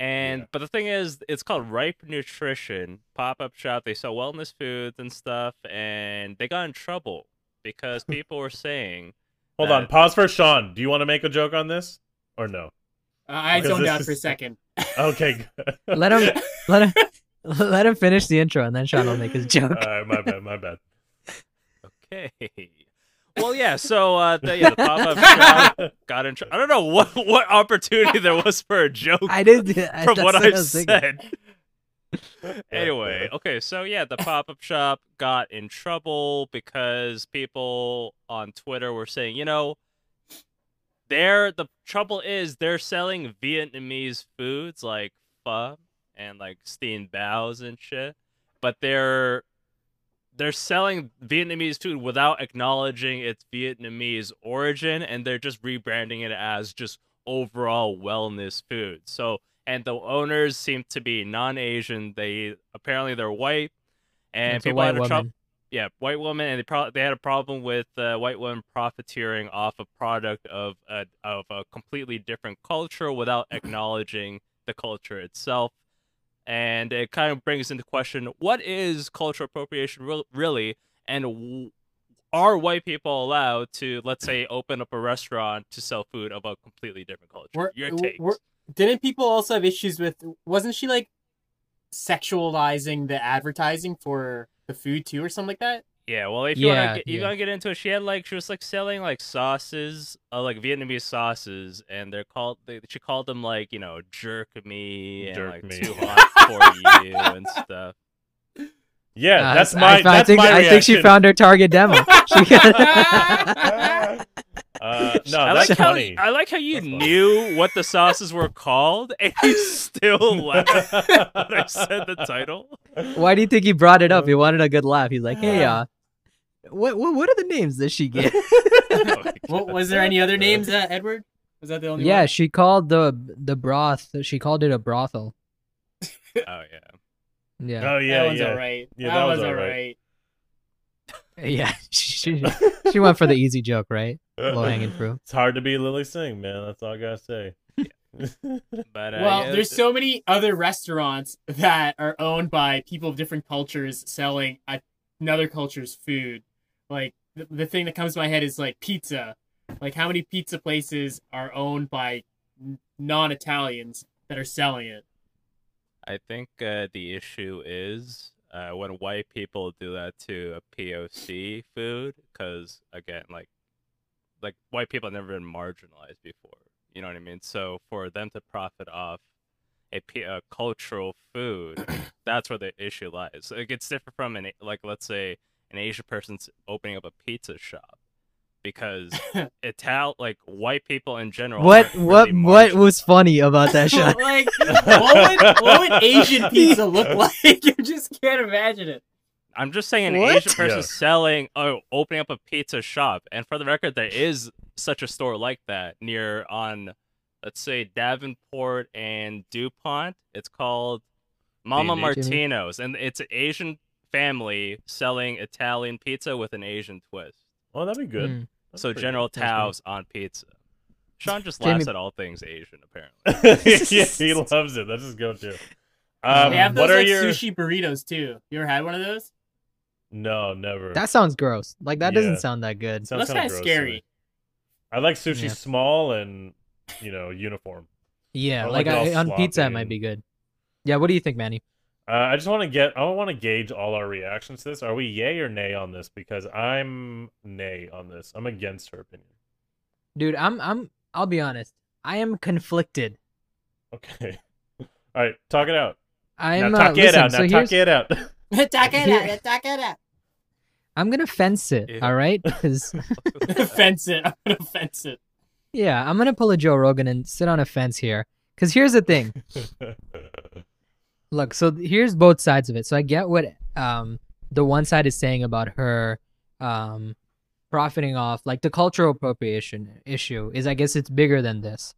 And Yeah. but the thing is, it's called Ripe Nutrition pop up shop. They sell wellness foods and stuff, and they got in trouble because people were saying Hold Uh, on. Pause for Sean. Do you want to make a joke on this or no? Uh, I Because zoned this out is- for a second. Okay. good. Let him, let him, let him finish the intro, and then Sean will make his joke. All right, my bad. My bad. Okay. Well, yeah. So uh, the, yeah, the pop up shop got in. Tr- I don't know what what opportunity there was for a joke I did. I, from that's what what I was thinking. said. anyway, okay. So yeah, the pop up shop got in trouble because people on Twitter were saying, you know, they're the trouble is they're selling Vietnamese foods like pho and like steamed baos and shit, but they're they're selling Vietnamese food without acknowledging its Vietnamese origin, and they're just rebranding it as just overall wellness food. So, and the owners seem to be non-Asian. They apparently they're white, and It's people white had a trou- woman. yeah, white woman, and they probably they had a problem with uh, white women profiteering off a product of a of a completely different culture without acknowledging the culture itself, and it kind of brings into question what is cultural appropriation real really, and w- are white people allowed to let's say open up a restaurant to sell food of a completely different culture? We're- Your we're- Didn't people also have issues with? Wasn't she like sexualizing the advertising for the food too, or something like that? Yeah, well, if you Yeah, wanna get, you yeah. wanna get into it, she had like she was like selling like sauces, uh, like Vietnamese sauces, and they're called they, she called them like you know jerk me and Jerk like me. too hot for you and stuff. Yeah, Uh, that's my. I, that's think my I think she found her target demo. She Uh, no, I that's like how funny. I like how you That's funny. knew what the sauces were called, and you still laughed when I said the title. Why do you think he brought it up? He wanted a good laugh. He's like, hey, uh, what what what are the names that she get? What, was there any other names, uh, Edward? Was that the only one? yeah, one? she called the the broth. She called it a brothel. Oh yeah. Yeah, Oh yeah, that one's yeah. alright. Yeah, that, that was was alright. Alright. yeah. She, she went for the easy joke, right? Low hanging fruit. It's hard to be Lilly Singh, man. That's all I gotta say. But uh, Well, yeah, there's so many other restaurants that are owned by people of different cultures selling a- another culture's food. Like the, the thing that comes to my head is like pizza. Like how many pizza places are owned by non-Italians that are selling it? I think uh, the issue is uh, when white people do that to a POC food, because again, like, like white people have never been marginalized before. You know what I mean? So for them to profit off a, P- a cultural food, that's where the issue lies. Like it's different from an like let's say an Asian person's opening up a pizza shop. Because Ital like white people in general. What aren't what really what was funny about that shot? like what would, what would Asian pizza look like? you just can't imagine it. I'm just saying an What? Asian person Yeah. selling, oh, opening up a pizza shop. And for the record, there is such a store like that near on, let's say Davenport and Dupont. It's called Mama Martino's, and it's an Asian family selling Italian pizza with an Asian twist. oh, that'd be good. Mm. That's so General That's good. Tao's on pizza. Sean just Jamie- laughs at all things Asian, apparently. yeah, he loves it. That's his go-to. Um, they have those what are like your? sushi burritos too. You ever had one of those? No, never. That sounds gross. Like that Yeah. doesn't sound that good. Sounds That's kinda kind of gross to me. scary. I like sushi Yeah. small and you know uniform. Yeah, Or like, like I, on pizza it might be good. Yeah, what do you think, Manny? Uh, I just want to get. I want to gauge all our reactions to this. Are we yay or nay on this? Because I'm nay on this. I'm against her opinion. Dude, I'm I'm I'll be honest. I am conflicted. Okay. All right, talk it out. I'm now uh, talk it listen, out. Now so talk here's, it out. Talk it out, talk it out. I'm gonna fence it, Ew. all right? Because fence it. I'm gonna fence it. yeah, I'm gonna pull a Joe Rogan and sit on a fence here. Because here's the thing. Look, so here's both sides of it. So I get what um the one side is saying about her um profiting off like the cultural appropriation issue is I guess it's bigger than this.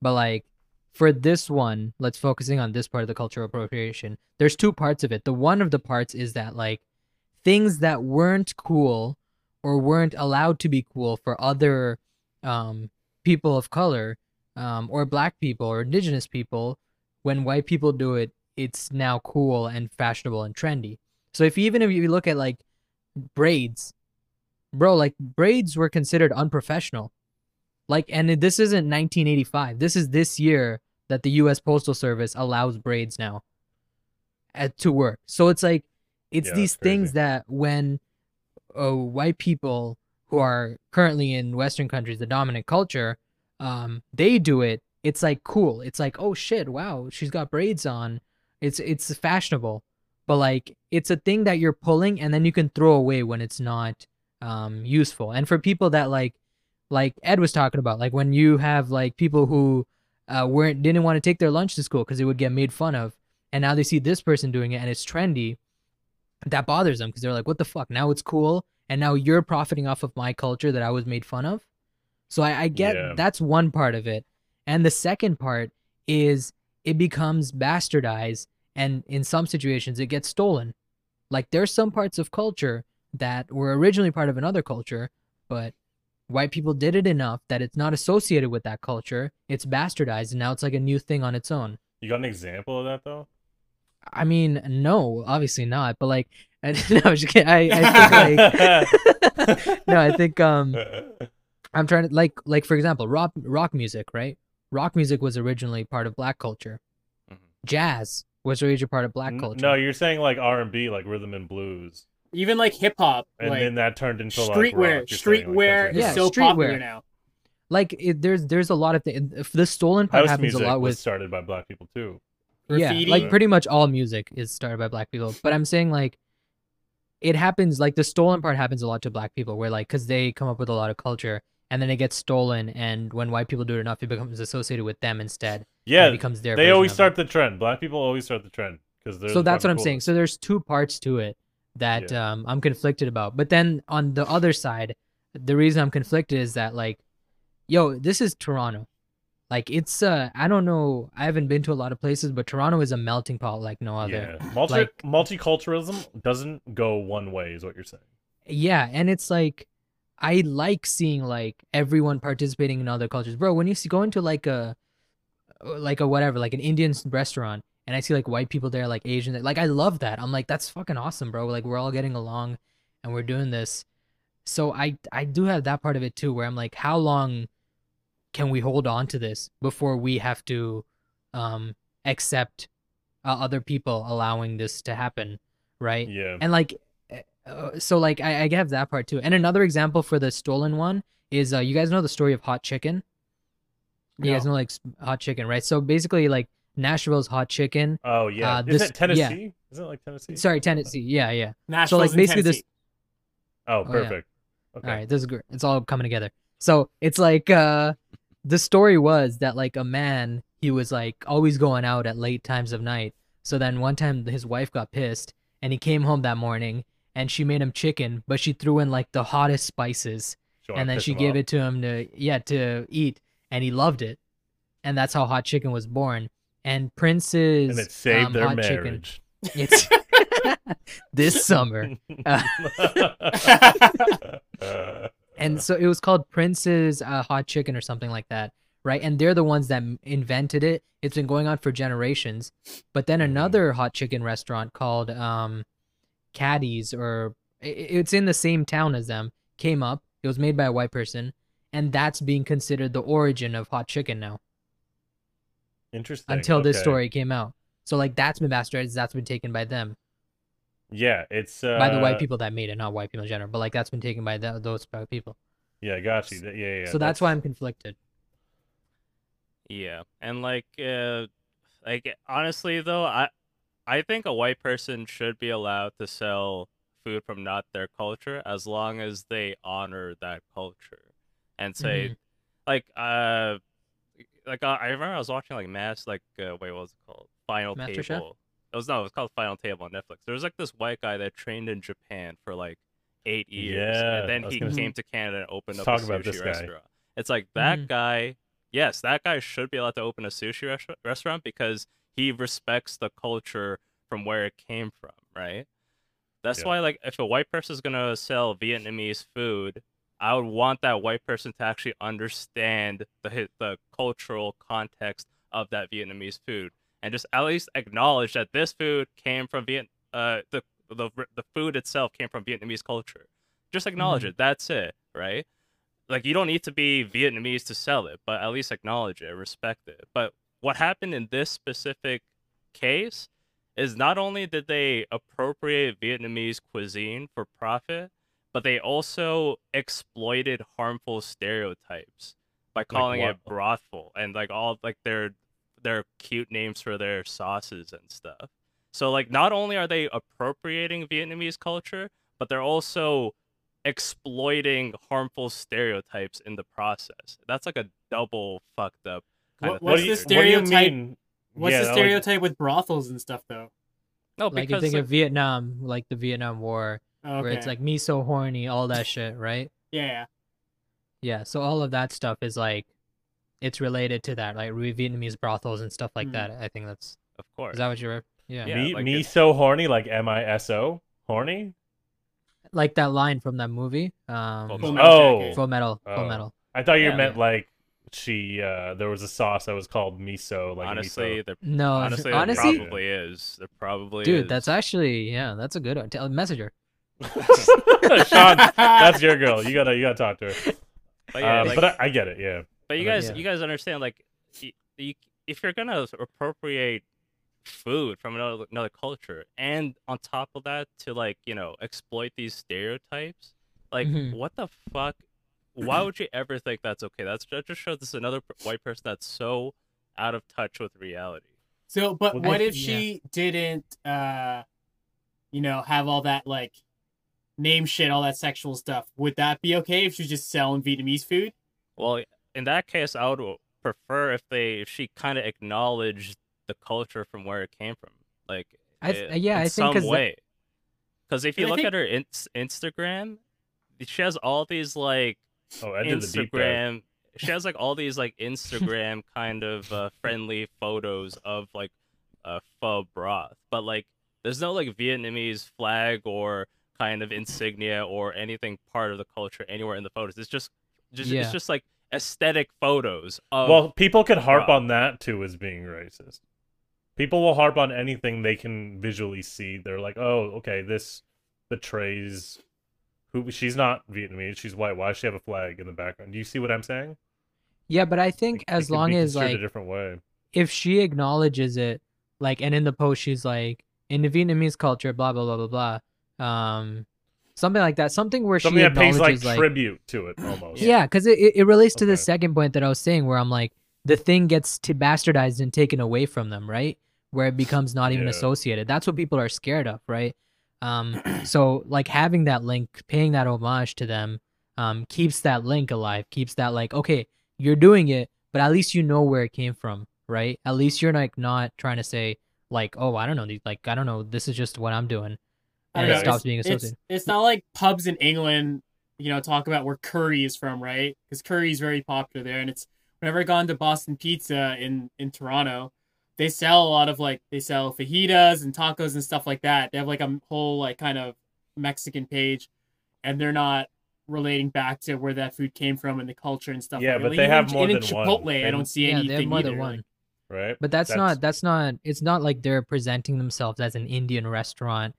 But like for this one, let's focusing on this part of the cultural appropriation. There's two parts of it. The one of the parts is that like things that weren't cool or weren't allowed to be cool for other um people of color um or black people or indigenous people when white people do it it's now cool and fashionable and trendy. So if even if you look at like braids, bro, like braids were considered unprofessional. Like, and this isn't 1985. This is this year that the U.S. Postal Service allows braids now at, to work. So it's like, it's Yeah, these things that when uh, white people who are currently in Western countries, the dominant culture, um, they do it. It's like cool. It's like, oh shit, wow, she's got braids on. It's it's fashionable, but like it's a thing that you're pulling and then you can throw away when it's not um useful. And for people that like like Ed was talking about, like when you have like people who uh weren't didn't want to take their lunch to school because it would get made fun of, and now they see this person doing it and it's trendy, that bothers them because they're like, what the fuck? Now it's cool, and now you're profiting off of my culture that I was made fun of. So I, I get Yeah. that's one part of it, and the second part is it becomes bastardized, and in some situations it gets stolen. Like there's some parts of culture that were originally part of another culture, but white people did it enough that it's not associated with that culture. It's bastardized, and now it's like a new thing on its own. you got an example of that though? I mean, no, obviously not. But like, no, I'm just kidding. I, I think like, no, I think um, I'm trying to like, like for example, rock rock music, right? Rock music was originally part of black culture. mm-hmm. Jazz was originally part of black culture. No, you're saying like R and B, like rhythm and blues, Even like hip hop, and like then that turned into like streetwear. rock, like, streetwear that's is Yeah, it. so streetwear. popular now. like it, there's there's a lot of things. The stolen part House happens a music lot was with started by black people too. yeah, like pretty much all music is started by black people. But I'm saying like it happens like the stolen part happens a lot to black people where like because they come up with a lot of culture and then it gets stolen and when white people do it enough it becomes associated with them instead Yeah, it becomes their they always of it. start the trend. Black people always start the trend because they're so that's what i'm saying so there's two parts to it that um I'm conflicted about. But then on the other side, the reason I'm conflicted is that like, yo, this is Toronto. Like it's uh I don't know I haven't been to a lot of places, but Toronto is a melting pot like no other. Yeah, Multi- Like- multiculturalism doesn't go one way, is what you're saying. Yeah, and it's like I like seeing like everyone participating in other cultures. Bro, when you see, go into like a like a whatever, like an Indian restaurant and I see like white people there, like Asian, like I love that. I'm like that's fucking awesome, bro. Like we're all getting along and we're doing this. So I I do have that part of it too where I'm like how long can we hold on to this before we have to um accept uh, other people allowing this to happen, right? Yeah. and like uh, so like I, I have that part too and another example for the stolen one is uh you guys know the story of hot chicken you guys know like hot chicken right so basically like nashville's hot chicken Oh yeah. uh, is this- it Tennessee? yeah. Is it like Tennessee? sorry tennessee yeah yeah Nashville's like, basically this- Tennessee. Oh, yeah. perfect. Okay. all right this is great it's all coming together so it's like uh the story was that like a man he was like always going out at late times of night so then one time his wife got pissed and he came home that morning and she made him chicken but she threw in like the hottest spices. Wanna and then piss she him gave off. it to him to yeah to eat and he loved it. And that's how hot chicken was born. And prince's and it saved um, their hot chicken marriage. it's this summer. Uh, and so it was called prince's uh, hot chicken or something like that right? And they're the ones that m- invented it. It's been going on for generations. But then Mhm. another hot chicken restaurant called um caddy's or i- i- it's in the same town as them came up it was made by a white person and that's being considered the origin of hot chicken now Interesting. until this story came out so like that's been bastardized that's been taken by them Yeah, it's uh, by the white people that made it not white people in general but like that's been taken by th- those people Yeah, got you. Yeah, yeah. yeah, so that's why i'm conflicted Yeah, and like, uh, like honestly though, I, I think a white person should be allowed to sell food from not their culture as long as they honor that culture, and say, Mhm. like, uh, like uh, I remember I was watching like Mass, like, uh, wait, what was it called? Final MasterChef? Table. It was no, it was called Final Table on Netflix. There was like this white guy that trained in Japan for like eight years, Yeah, and then he gonna- came to Canada and opened Let's up a about sushi this guy. restaurant. It's like that Mhm. guy. Yes, that guy should be allowed to open a sushi restaur- restaurant because he respects the culture from where it came from, right? That's Yeah. why, like, if a white person is gonna sell Vietnamese food, I would want that white person to actually understand the the cultural context of that Vietnamese food and just at least acknowledge that this food came from Viet. Uh, the the the food itself came from Vietnamese culture. Just acknowledge Mhm. it. That's it, right? Like you don't need to be Vietnamese to sell it, but at least acknowledge it, respect it. But what happened in this specific case is not only did they appropriate Vietnamese cuisine for profit, but they also exploited harmful stereotypes by calling it what? brothel and like all like their their cute names for their sauces and stuff. So like not only are they appropriating Vietnamese culture, but they're also exploiting harmful stereotypes in the process. That's like a double fucked up What- of what's thing. the what do you stereotype- mean? What's Yeah, the like- stereotype with brothels and stuff though? No, like you because think like, of Vietnam, like the Vietnam War, Okay. where it's like me so horny, all that shit, right? yeah, yeah. Yeah, so all of that stuff is like, it's related to that, like re- Vietnamese brothels and stuff like Mhm. that. I think that's of course. is that what you're? Yeah, Yeah, me, like me it- so horny, like M I S O, horny. like that line from that movie, um, Full Full Metal Metal Oh, Jacket. Full Metal, Oh. Full Metal. I thought you Yeah. meant like she. uh There was a sauce that was called miso. Like honestly, miso. there No, honestly, there honestly, probably is. There probably dude, is. that's actually yeah, that's a good one. Tell messenger. Sean, that's your girl. You gotta, you gotta talk to her. But yeah, Um, like, but I, I get it. Yeah. But you guys, mean- you guys understand, like, y y if you're gonna appropriate food from another another culture, and on top of that, to like, you know, exploit these stereotypes, like, Mhm. what the fuck? Why would you ever think that's okay? That's that just shows this another white person that's so out of touch with reality. So, but Well, what I- if she didn't, uh, you know, have all that like name shit, all that sexual stuff? Would that be okay if she's just selling Vietnamese food? Well, in that case, I would prefer if they if she kind of acknowledged the culture from where it came from, like I th- i- yeah, in I think some 'cause way. Because if you I look think- at her in- Instagram, she has all these like Oh, I did the deep dive. Instagram. She has like all these like Instagram kind of uh, friendly photos of like uh, pho broth, but like there's no like Vietnamese flag or kind of insignia or anything part of the culture anywhere in the photos. It's just, just Yeah. it's just like aesthetic photos of Well, people could harp Wow. on that too as being racist. People will harp on anything they can visually see. They're like, "Oh, okay, this betrays who she's not Vietnamese. She's white. Why does she have a flag in the background?" Do you see what I'm saying? Yeah, but I think as long as like a different way. if she acknowledges it, like, and in the post she's like, in the Vietnamese culture, blah blah blah blah blah, um, something like that, something where Something she that pays like acknowledges like, tribute to it almost. yeah, because it, it relates to the second point that I was saying, where I'm like, the thing gets to bastardized and taken away from them, right? Where it becomes not even Yeah. associated. That's what people are scared of, right? Um, so like having that link, paying that homage to them, um, keeps that link alive, keeps that like, okay, you're doing it, but at least you know where it came from, right? At least you're like not trying to say like, oh, I don't know, like I don't know, this is just what I'm doing, and it stops it's- being it's, associated. it's not like pubs in England, you know, talk about where curry is from, right? Because curry is very popular there, and it's whenever I gone to Boston Pizza in in Toronto, they sell a lot of like they sell fajitas and tacos and stuff like that. They have like a whole like kind of Mexican page, and they're not relating back to where that food came from and the culture and stuff. Yeah, like but that. they Even- have more even than one. Chipotle. I don't see yeah, anything they have more either. than one. right. But that's, not that's not it's not like they're presenting themselves as an Indian restaurant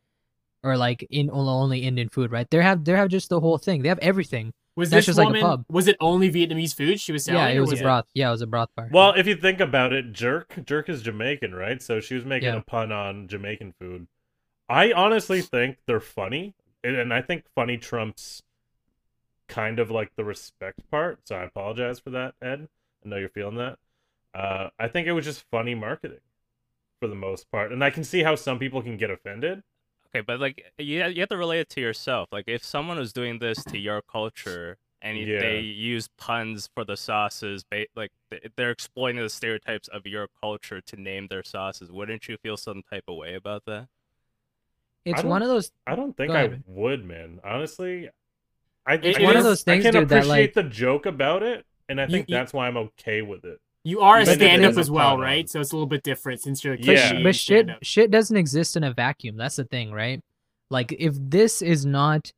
or like in only Indian food, right? They have they have just the whole thing. They have everything. Was That's this just like a woman? pub. Was it only Vietnamese food she was selling? yeah, it or was, a broth. Yeah, it was a broth bar. Well, if you think about it, jerk, jerk is Jamaican, right? So she was making Yeah. a pun on Jamaican food. I honestly think they're funny, and and I think funny trumps kind of like the respect part. So I apologize for that, Ed. I know you're feeling that. Uh, I think it was just funny marketing for the most part, and I can see how some people can get offended. Okay, but like you you have to relate it to yourself. Like if someone was doing this to your culture and Yeah. they use puns for the sauces, like they're exploiting the stereotypes of your culture to name their sauces, wouldn't you feel some type of way about that? it's one of those I don't think I would, man. Honestly, I, It's I one can- of those things, I can dude, that, appreciate like- the joke about it, and I think you- that's why I'm okay with it. You are a Even stand up as well, pun right? So it's a little bit different since you're a but, Yeah. sh- but shit stand-up. shit doesn't exist in a vacuum. That's the thing, right? Like if this is not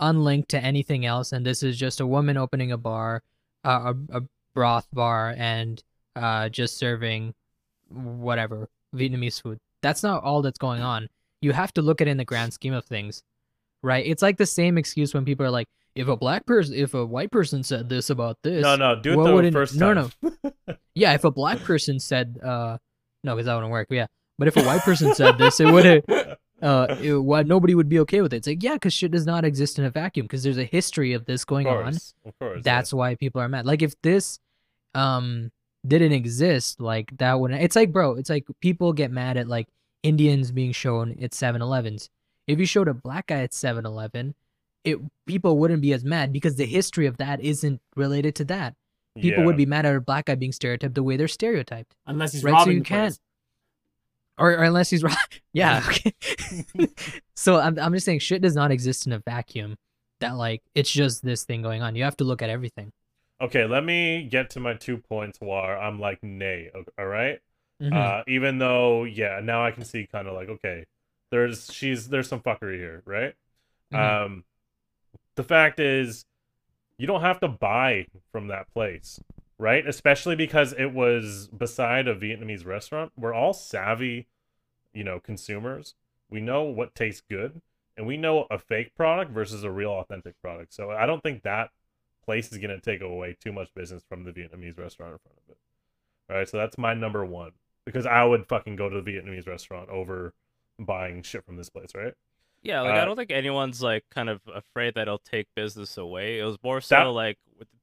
unlinked to anything else and this is just a woman opening a bar, uh, a, a broth bar and uh just serving whatever Vietnamese food. That's not all that's going on. You have to look at it in the grand scheme of things. Right? It's like the same excuse when people are like if a black person if a white person said this about this No, no, do it the would first time. no. no, yeah, if a black person said, uh, no, because that wouldn't work. Yeah, but if a white person said this, it would have, uh, it, why nobody would be okay with it. It's like, yeah, because shit does not exist in a vacuum. Because there's a history of this going of on. of course. yeah. That's why people are mad. Like if this, um, didn't exist, like that wouldn't. It's like, bro, it's like people get mad at like Indians being shown at 7-Elevens. If you showed a black guy at 7-Eleven, it people wouldn't be as mad because the history of that isn't related to that people Yeah. would be mad at a black guy being stereotyped the way they're stereotyped, unless he's Right, so you can't- or, or unless he's right. yeah. Okay. so I'm I'm just saying shit does not exist in a vacuum. That like it's just this thing going on. You have to look at everything. Okay, let me get to my two points where I'm like, nay. o- All right? Mhm. Uh, even though, yeah, now I can see kind of like, okay, there's she's there's some fuckery here, right? Mhm. Um, the fact is, you don't have to buy from that place, right? Especially because it was beside a Vietnamese restaurant. We're all savvy, you know, consumers. We know what tastes good, and we know a fake product versus a real authentic product. So I don't think that place is gonna take away too much business from the Vietnamese restaurant in front of it. All right, so that's my number one because I would fucking go to the Vietnamese restaurant over buying shit from this place, right? Yeah, like Uh, I don't think anyone's like kind of afraid that it'll take business away. It was more so That- like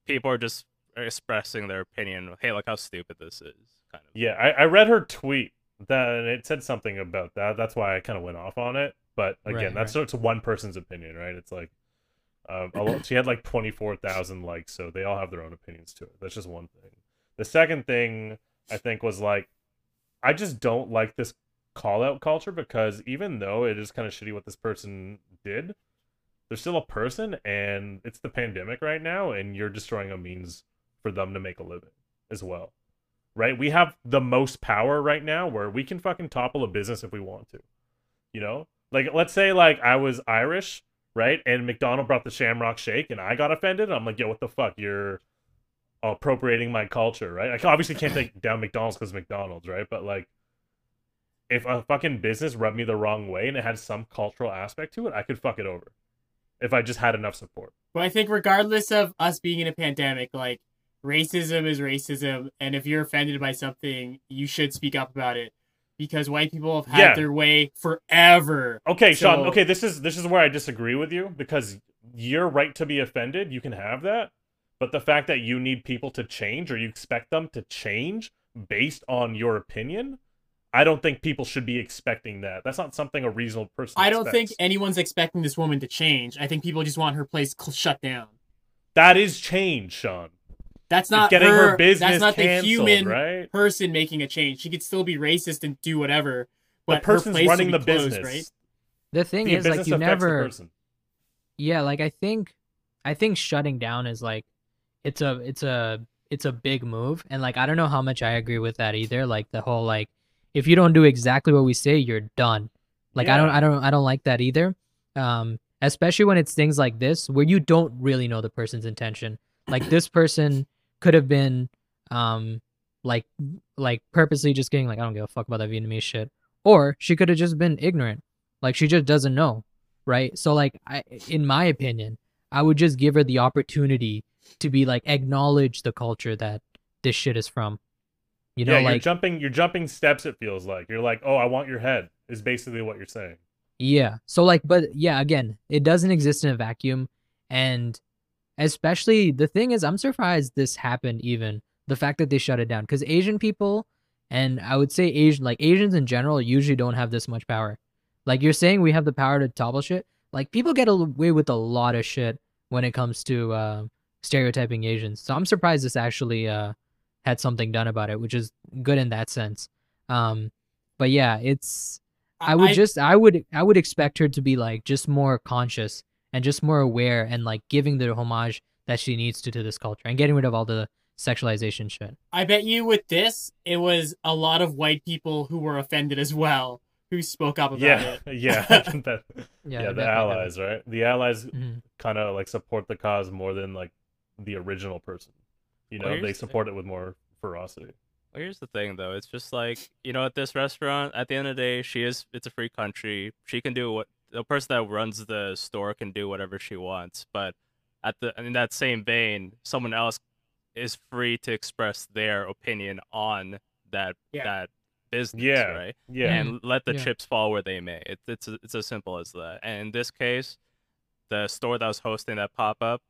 people are just expressing their opinion. Hey, look how stupid this is. Kind of. Yeah, I, I read her tweet that and it said something about that. That's why I kind of went off on it. But again, Right, that's it's one person's opinion, right? It's like um, lot, she had like twenty four thousand likes, so they all have their own opinions to it. That's just one thing. The second thing I think was like, I just don't like this call out culture because even though it is kind of shitty what this person did, they're still a person and it's the pandemic right now and you're destroying a means for them to make a living as well. Right? We have the most power right now where we can fucking topple a business if we want to. You know? Like let's say like I was Irish, right? And McDonald brought the Shamrock Shake and I got offended. I'm like, "Yo, what the fuck? You're appropriating my culture, right? I obviously can't take down McDonald's because McDonald's, right? But like, if a fucking business rubbed me the wrong way and it had some cultural aspect to it, I could fuck it over if I just had enough support. But I think regardless of us being in a pandemic, like racism is racism, and if you're offended by something, you should speak up about it because white people have had Yeah. their way forever. Okay, Sean. Okay, this is this is where I disagree with you because you're right to be offended. You can have that, but the fact that you need people to change or you expect them to change based on your opinion, I don't think people should be expecting that. That's not something a reasonable person. I don't think anyone's expecting this woman to change. I think people just want her place cl- shut down. that is change, Sean. That's not Getting her, business That's not canceled, the human right? person making a change. She could still be racist and do whatever, but the person's her place running would the closed, business. right? The thing The is, like, you never. Yeah, like I think, I think shutting down is like, it's a, it's a, it's a big move, and like I don't know how much I agree with that either. Like the whole like, if you don't do exactly what we say, you're done. Like I don't, I don't, I don't like that either. Um, especially when it's things like this where you don't really know the person's intention. Like this person could have been, um, like, like purposely just getting like I don't give a fuck about that Vietnamese shit, or she could have just been ignorant. Like she just doesn't know right? So like I in my opinion, I would just give her the opportunity to be like acknowledge the culture that this shit is from. You know, yeah, you're jumping. You're jumping steps. It feels like you're like, oh, I want your head. Is basically what you're saying. yeah. So like but yeah, again, it doesn't exist in a vacuum and especially the thing is I'm surprised this happened even the fact that they shut it down cuz Asian people and I would say Asian like Asians in general usually don't have this much power. Like you're saying we have the power to topple shit. Like people get away with a lot of shit when it comes to uh, stereotyping Asians. So I'm surprised this actually uh, had something done about it, which is good in that sense. Um, but yeah, it's I would just I would I would expect her to be like just more conscious and just more aware and like giving the homage that she needs to to this culture and getting rid of all the sexualization shit. I bet you with this, it was a lot of white people who were offended as well who spoke up about Yeah, it. yeah, that, Yeah, yeah. the definitely, allies, right? The allies Mhm. kind of like support the cause more than like the original person. You know, here's they the- support it with more ferocity. Well, here's the thing, though. It's just like you know, at this restaurant, at the end of the day, she is. It's a free country. She can do what the person that runs the store can do whatever she wants. But at the in that same vein, someone else is free to express their opinion on that Yeah. that business, Yeah, right? Yeah, And let the Yeah. chips fall where they may. It's it's it's as simple as that. And in this case, the store that was hosting that pop up,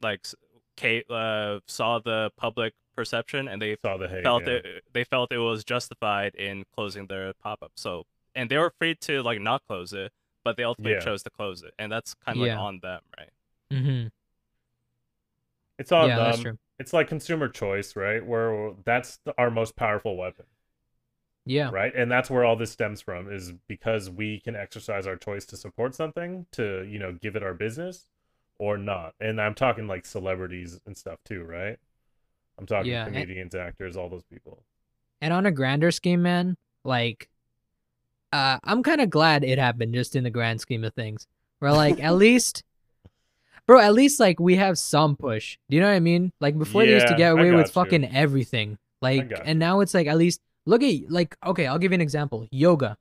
like, s- Kate uh, saw the public perception and they saw the hate. felt yeah. it they felt it was justified in closing their pop-up so and they were free to like not close it but they ultimately Yeah. chose to close it and that's kind of Yeah. like on them right Mhm. It's on yeah, that's them. true. It's like consumer choice, right? Where that's the, our most powerful weapon, Yeah. right? And that's where all this stems from is because we can exercise our choice to support something, to you know, give it our business or not. And I'm talking like celebrities and stuff too, right? I'm talking Yeah, and- comedians, actors, all those people. And on a grander scheme, man, like uh I'm kind of glad it happened just in the grand scheme of things. Where like at least Bro, at least like we have some push. Do you know what I mean? Like before they used to get away with you. fucking everything. Like and now it's like at least look at like okay, I'll give you an example. Yoga.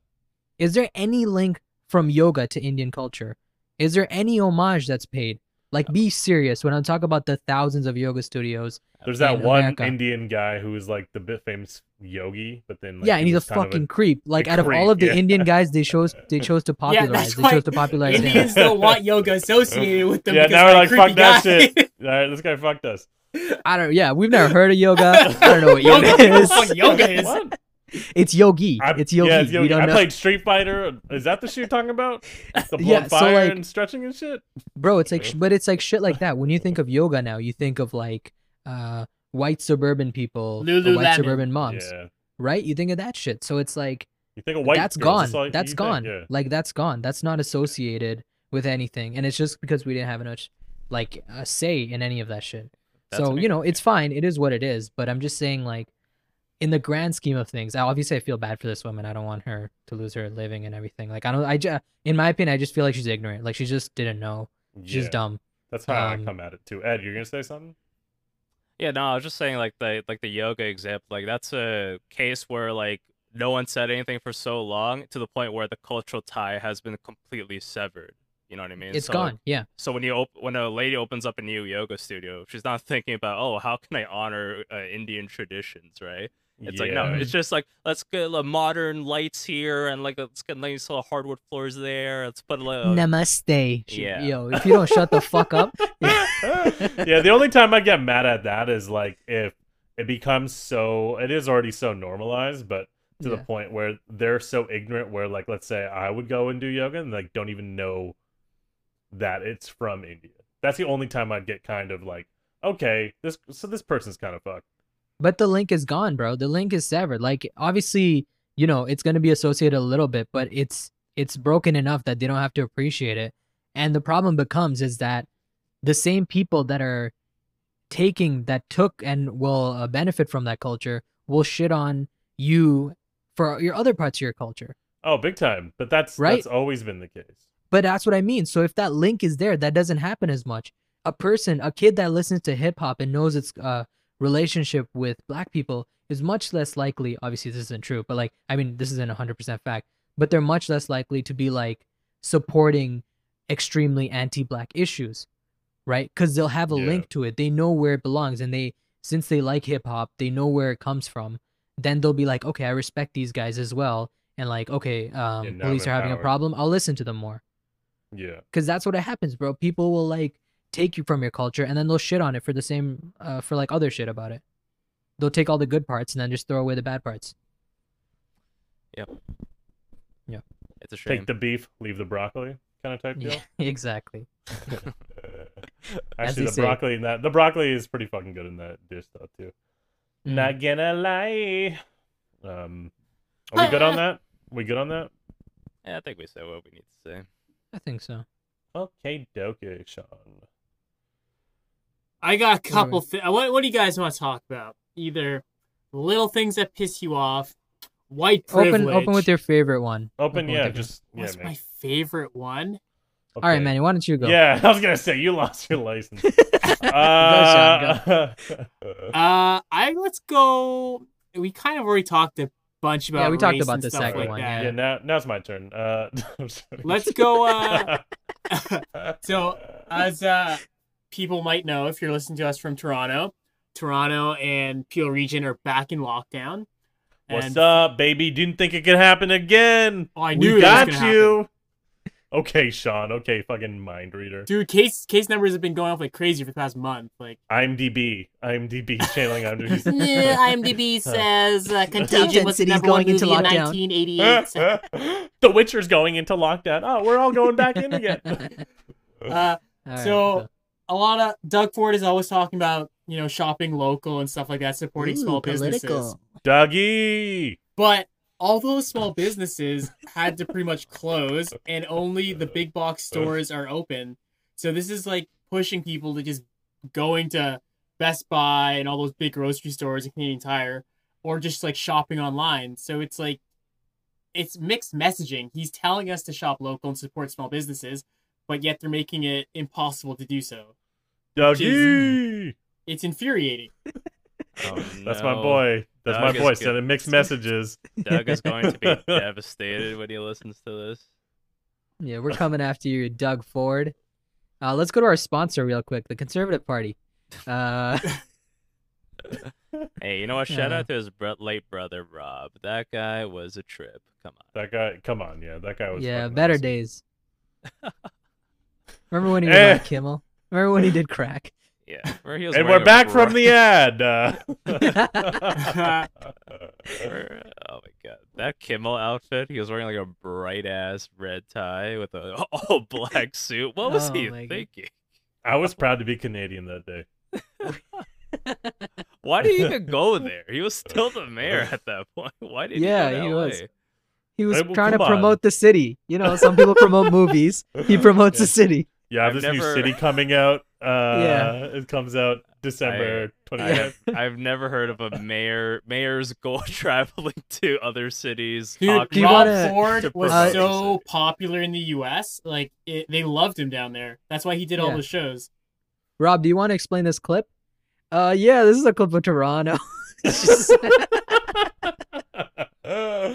Is there any link from yoga to Indian culture? Is there any homage that's paid? Like be serious when I talk about the thousands of yoga studios. There's that in one America. Indian guy who is like the bit famous yogi, but then like, yeah, he and he's a was kind of fucking creep. Like out of all of the yeah. Indian guys, they chose they chose to Yeah, popularize. that's they why chose to popularize him. Indians don't want yoga associated with them. Yeah, because now they're we're like, creepy fuck that shit. All right, this guy fucked us. I don't. Yeah, we've never heard of yoga. I don't know what yoga Yoga, is. fuck yoga is. What? It's yogi. I- it's yogi. Yeah, it's We yogi. don't I know, played Street Fighter. Is that the shit you're talking about? The blood Yeah, so, fire like- and stretching and shit. bro. It's like, but it's like shit like that. When you think of yoga now, you think of like uh white suburban people, or white suburban moms, Yeah, right? You think of that shit. So it's like You think a white that's girl, is gone. this all you that's think? gone. Yeah. Like that's gone. That's not associated with anything, and it's just because we didn't have enough like a say in any of that shit. That's so an you know, it's fine. It is what it is. But I'm just saying, like, in the grand scheme of things, obviously I feel bad for this woman. I don't want her to lose her living and everything. Like, I don't. I just, in my opinion, I just feel like she's ignorant. Like she just didn't know. She's Yeah, dumb. That's how I Um, come at it too. Ed, you're gonna say something? Yeah, no, I was just saying like the like the yoga example, like that's a case where like no one said anything for so long to the point where the cultural tie has been completely severed. You know what I mean? It's So, gone. Yeah. So when you op- when a lady opens up a new yoga studio, she's not thinking about oh how can I honor uh, Indian traditions, right? It's like no, it's just like let's get uh, modern lights here and like let's get nice little hardwood floors there. Let's put a little Namaste. Yeah. Yo, if you don't shut the fuck up. yeah, the only time I get mad at that is like if it becomes so it is already so normalized, but to the point where they're so ignorant where like let's say I would go and do yoga and like don't even know that it's from India. That's the only time I'd get kind of like, okay, this so this person's kind of fucked. But the link is gone, bro. The link is severed. Like obviously, you know, it's going to be associated a little bit, but it's it's broken enough that they don't have to appreciate it. And the problem becomes is that the same people that are taking that took and will uh, benefit from that culture will shit on you for your other parts of your culture. Oh, big time. But that's Right? that's always been the case. But that's what I mean. So if that link is there, that doesn't happen as much. A person, a kid that listens to hip hop and knows its uh, relationship with black people is much less likely. Obviously, this isn't true, but like, I mean, this isn't 100% fact, but they're much less likely to be like supporting extremely anti black issues, right? Because they'll have a Yeah. link to it. They know where it belongs. And they, since they like hip hop, they know where it comes from. Then they'll be like, okay, I respect these guys as well. And like, okay, um, police are having a problem. I'll listen to them more Yeah. because that's what happens, bro. People will like take you from your culture and then they'll shit on it for the same, uh, for like other shit about it. They'll take all the good parts and then just throw away the bad parts. Yep. Yep. It's a shame. Take the beef, leave the broccoli kind of type deal. Yeah, exactly. Actually, they the say. broccoli in that the broccoli is pretty fucking good in that dish though too. Mm. Not gonna lie. Um, are we good on that? We good on that? yeah, I think we said what we need to say. I think so. Okay, dokie, Sean. I got a do couple. Th- what What do you guys want to talk about? Either little things that piss you off, white privilege. Open, open with your favorite one. Open, with yeah, just yeah, What's man. my favorite one? All right, Okay. Manny, why don't you go? Yeah, I was gonna say you lost your license. Sean, uh, Uh, I let's go. We kind of already talked a bunch about. Yeah, we talked about the second like one, that. yeah, now now it's my turn. Uh, Let's go, uh, So, As uh, people might know, if you're listening to us from Toronto, Toronto and Peel region are back in lockdown. What's and, up, baby? Didn't think it could happen again. Oh, I knew we it got gonna you. Okay, Sean. Okay, fucking mind reader. Dude, case case numbers have been going up like crazy for the past month. Like, IMDb. IMDb channeling IMDb. yeah, IMDb says uh, Contagion was the City's number one going into movie in 1988. So, the Witcher's going into lockdown. Oh, we're all going back in again. uh, All right, So- a lot of Doug Ford is always talking about you know shopping local and stuff like that, supporting small businesses. Dougie. But all those small businesses had to pretty much close, and only the big box uh. stores are open. So this is like pushing people to just going to Best Buy and all those big grocery stores and Canadian Tire, or just like shopping online. So it's like it's mixed messaging. He's telling us to shop local and support small businesses, but yet they're making it impossible to do so. Dougie. It's infuriating. Oh, That's my boy. That's Doug my is boy good. sending mixed messages. Doug is going to be devastated when he listens to this. Yeah, we're coming after you, Doug Ford. Uh, let's go to our sponsor real quick, the Conservative Party. Uh, Hey, you know what? Shout Yeah. out to his bro- late brother Rob. That guy was a trip. Come on. That guy, come on, yeah, that guy was. yeah, better awesome. days. Remember when he was Eh. on Kimmel? Remember when he did crack? Yeah, where he was And we're a back from the ad. Uh, oh my god, that Kimmel outfit! He was wearing like a bright ass red tie with a all black suit. What was Oh he my God. thinking? I was proud to be Canadian that day. Why did he even go there? He was still the mayor at that point. Why did Yeah, he, go he was. He was Hey, well, trying to come on. promote the city. You know, some people promote movies. He promotes the city. Yeah, I've this never- new city coming out. Uh, Yeah. it comes out December I 25th. have, I've never heard of a mayor mayor's go traveling to other cities. Dude, do Rob wanna- Ford was promote so popular in the U.S. Like it, they loved him down there. That's why he did all the shows. Rob, do you want to explain this clip? Uh, yeah, this is a clip of Toronto. Just- uh,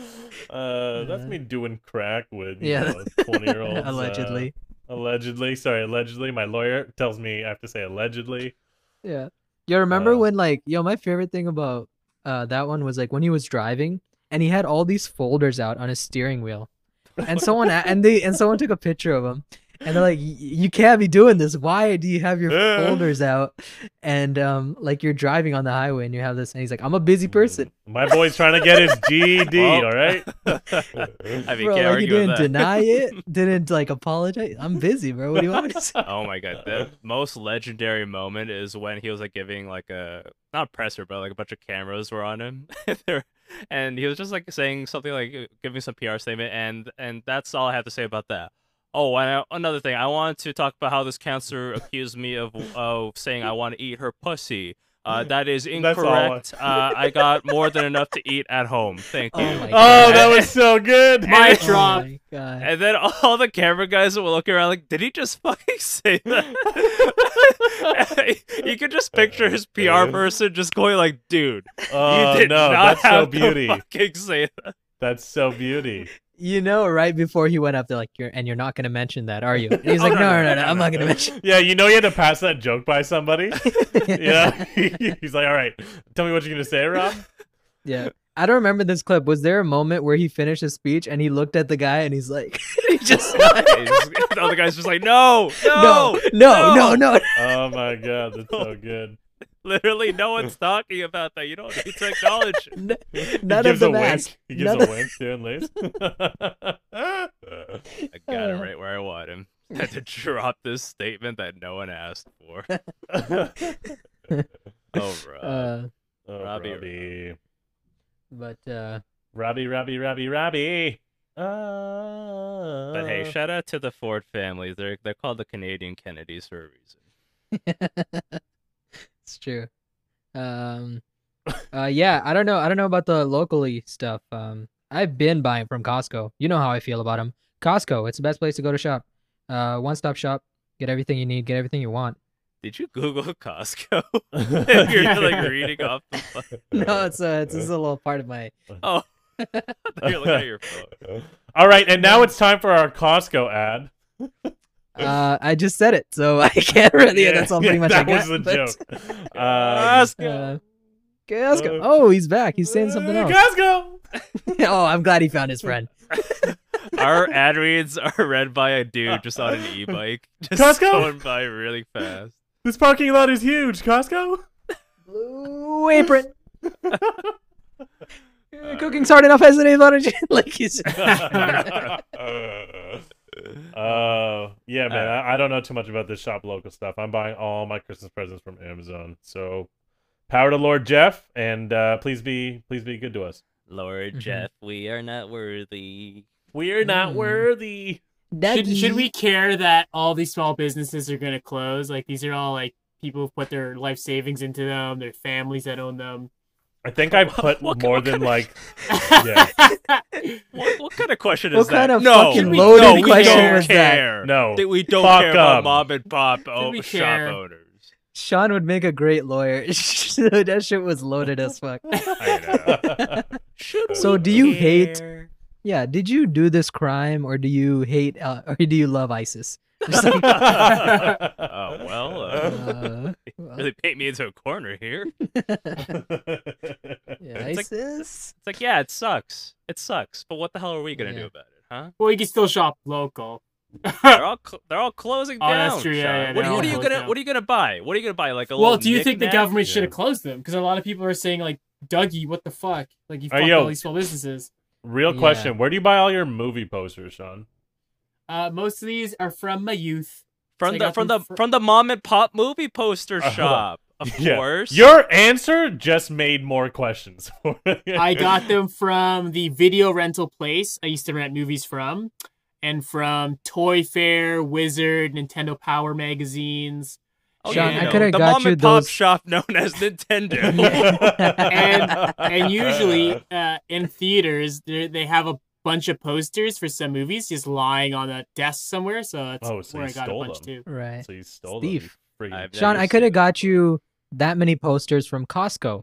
that's me doing crack with you Yeah. know, 20 year olds. allegedly. Allegedly. Sorry, allegedly. My lawyer tells me I have to say allegedly. Yeah. Yo, remember Uh, when like yo, my favorite thing about uh that one was like when he was driving and he had all these folders out on his steering wheel. And someone and they and someone took a picture of him. And they're like, you can't be doing this. Why do you have your folders out? And um, like you're driving on the highway and you have this, and he's like, I'm a busy person. My boy's trying to get his GED, Well- all right? I mean, bro, can't like you argue with didn't that. deny it, didn't like apologize. I'm busy, bro. What do you want me to say? Oh my god, the most legendary moment is when he was like giving like a not presser, but like a bunch of cameras were on him, They're- and he was just like saying something like giving some PR statement, and and that's all I have to say about that. Oh, and I, another thing, I wanted to talk about how this counselor accused me of of saying I want to eat her pussy. Uh, that is That's I- incorrect. uh, I got more than enough to eat at home. Thank you. Oh Oh, that was so good. Mic Oh drop. my god. And then all the camera guys were looking around like, did he just fucking say that? you could just picture his PR person just going like, dude, Oh, you did no, not that's so beauty. to fucking say that. That's so beauty. You know, right before he went up, they're like, "You're and you're not gonna mention that, are you?" And he's Oh, like, no, "No, no, no, no, no, I'm no, not gonna no. mention." Yeah, you know you had to pass that joke by somebody. yeah, he's like, all right, tell me what you're gonna say, Rob. yeah. I don't remember this clip. Was there a moment where he finished his speech and he looked at the guy and he's like, he just the other guy's just like, no, no, no, no, no, no. Oh my god, that's so good. Literally, no one's talking about that. You don't need to acknowledge. N- He None of gives them a wink. He gives None a of- wink to and leaves. I got it Uh. right where I want him. Had to drop this statement that no one asked for. Oh, bro. Uh, oh, Robbie. Robbie. but uh, Robbie, Robbie, Robbie, Robbie. Uh, but hey, shout out to the Ford family. They're they're called the Canadian Kennedys for a reason. It's true. Um, uh, yeah, I don't know. I don't know about the locally stuff. Um, I've been buying from Costco. You know how I feel about them. Costco, it's the best place to go to shop. Uh, one stop shop. Get everything you need. Get everything you want. Did you Google Costco? You're like reading off the phone. No, it's a it's just a little part of my. Oh, you were looking at your phone. All right, and now it's time for our Costco ad. Uh, I just said it, so I can't really. Yeah, that's all yeah, pretty much that I was got. the but- joke. Costco. Uh, Costco. Uh, Oh, he's back. He's saying something uh, else. Costco. oh, I'm glad he found his friend. Our ad reads are read by a dude just on an e-bike, just Costco? going by really fast. This parking lot is huge. Costco. Blue apron. Uh, Cooking's hard enough as it is. Why don't you like he's Uh, yeah, man. Uh, I, I don't know too much about this shop local stuff. I'm buying all my Christmas presents from Amazon. So, power to Lord Jeff, and uh, please be please be good to us. Lord Mhm. Jeff, we are not worthy. We're not Mm. worthy. should, should we care that all these small businesses are gonna close? Like these are all like people who put their life savings into them, their families that own them. I think I put What- more what than kind of- like Yeah. What, what kind of question What is kind that? What kind of no, fucking loaded no, we question don't was that? no. That we don't Fuck care about 'em. mom and pop oh, shop care? owners. Sean would make a great lawyer. that shit was loaded as fuck. I know. Should So do you hate- Yeah, did you do this crime or do you hate uh, or do you love ISIS? Just like, Oh well, uh, uh, really paint me into a corner here. yeah, It's like- ISIS. It's like, yeah, it sucks. It sucks. But what the hell are we gonna Yeah. do about it, huh? well, you can still shop local. They're all cl- they're all closing Oh, down. that's true, yeah, yeah, what, they're what all are you gonna down. What are you gonna buy? What are you gonna buy? Like a well, do you think the knick-knack? government should have closed them? Because a lot of people are saying like, Dougie, what the fuck? Like you fucked all these small businesses. Real Yeah. question: Where do you buy all your movie posters, Sean? Uh, most of these are from my youth. from I the from the fr- from the mom and pop movie poster Uh, shop? Of Yeah. course. Your answer just made more questions. I got them from the video rental place I used to rent movies from, and from Toy Fair, Wizard, Nintendo Power magazines. Oh, Sean, you I know, coulda the got mom you and pop those- shop known as Nintendo. and and usually uh, in theaters they they have a bunch of posters for some movies just lying on a desk somewhere. So that's Oh, so where I got a bunch them. too. Right. so you stole Thief. them. you Sean, I could have got you that many posters from Costco.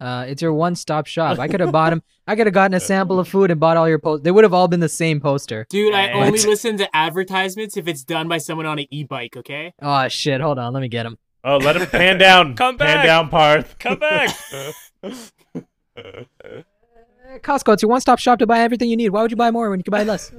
Uh, it's your one-stop shop. I could have bought them. I could have gotten a sample of food and bought all your posts. They would have all been the same poster. Dude, I Hey. only listen to advertisements if it's done by someone on an e-bike. Okay. Oh shit! Hold on, let me get them. Oh, let him pan down. Come back. Pan down, Parth. Come back. Costco, it's your one-stop shop to buy everything you need. Why would you buy more when you can buy less?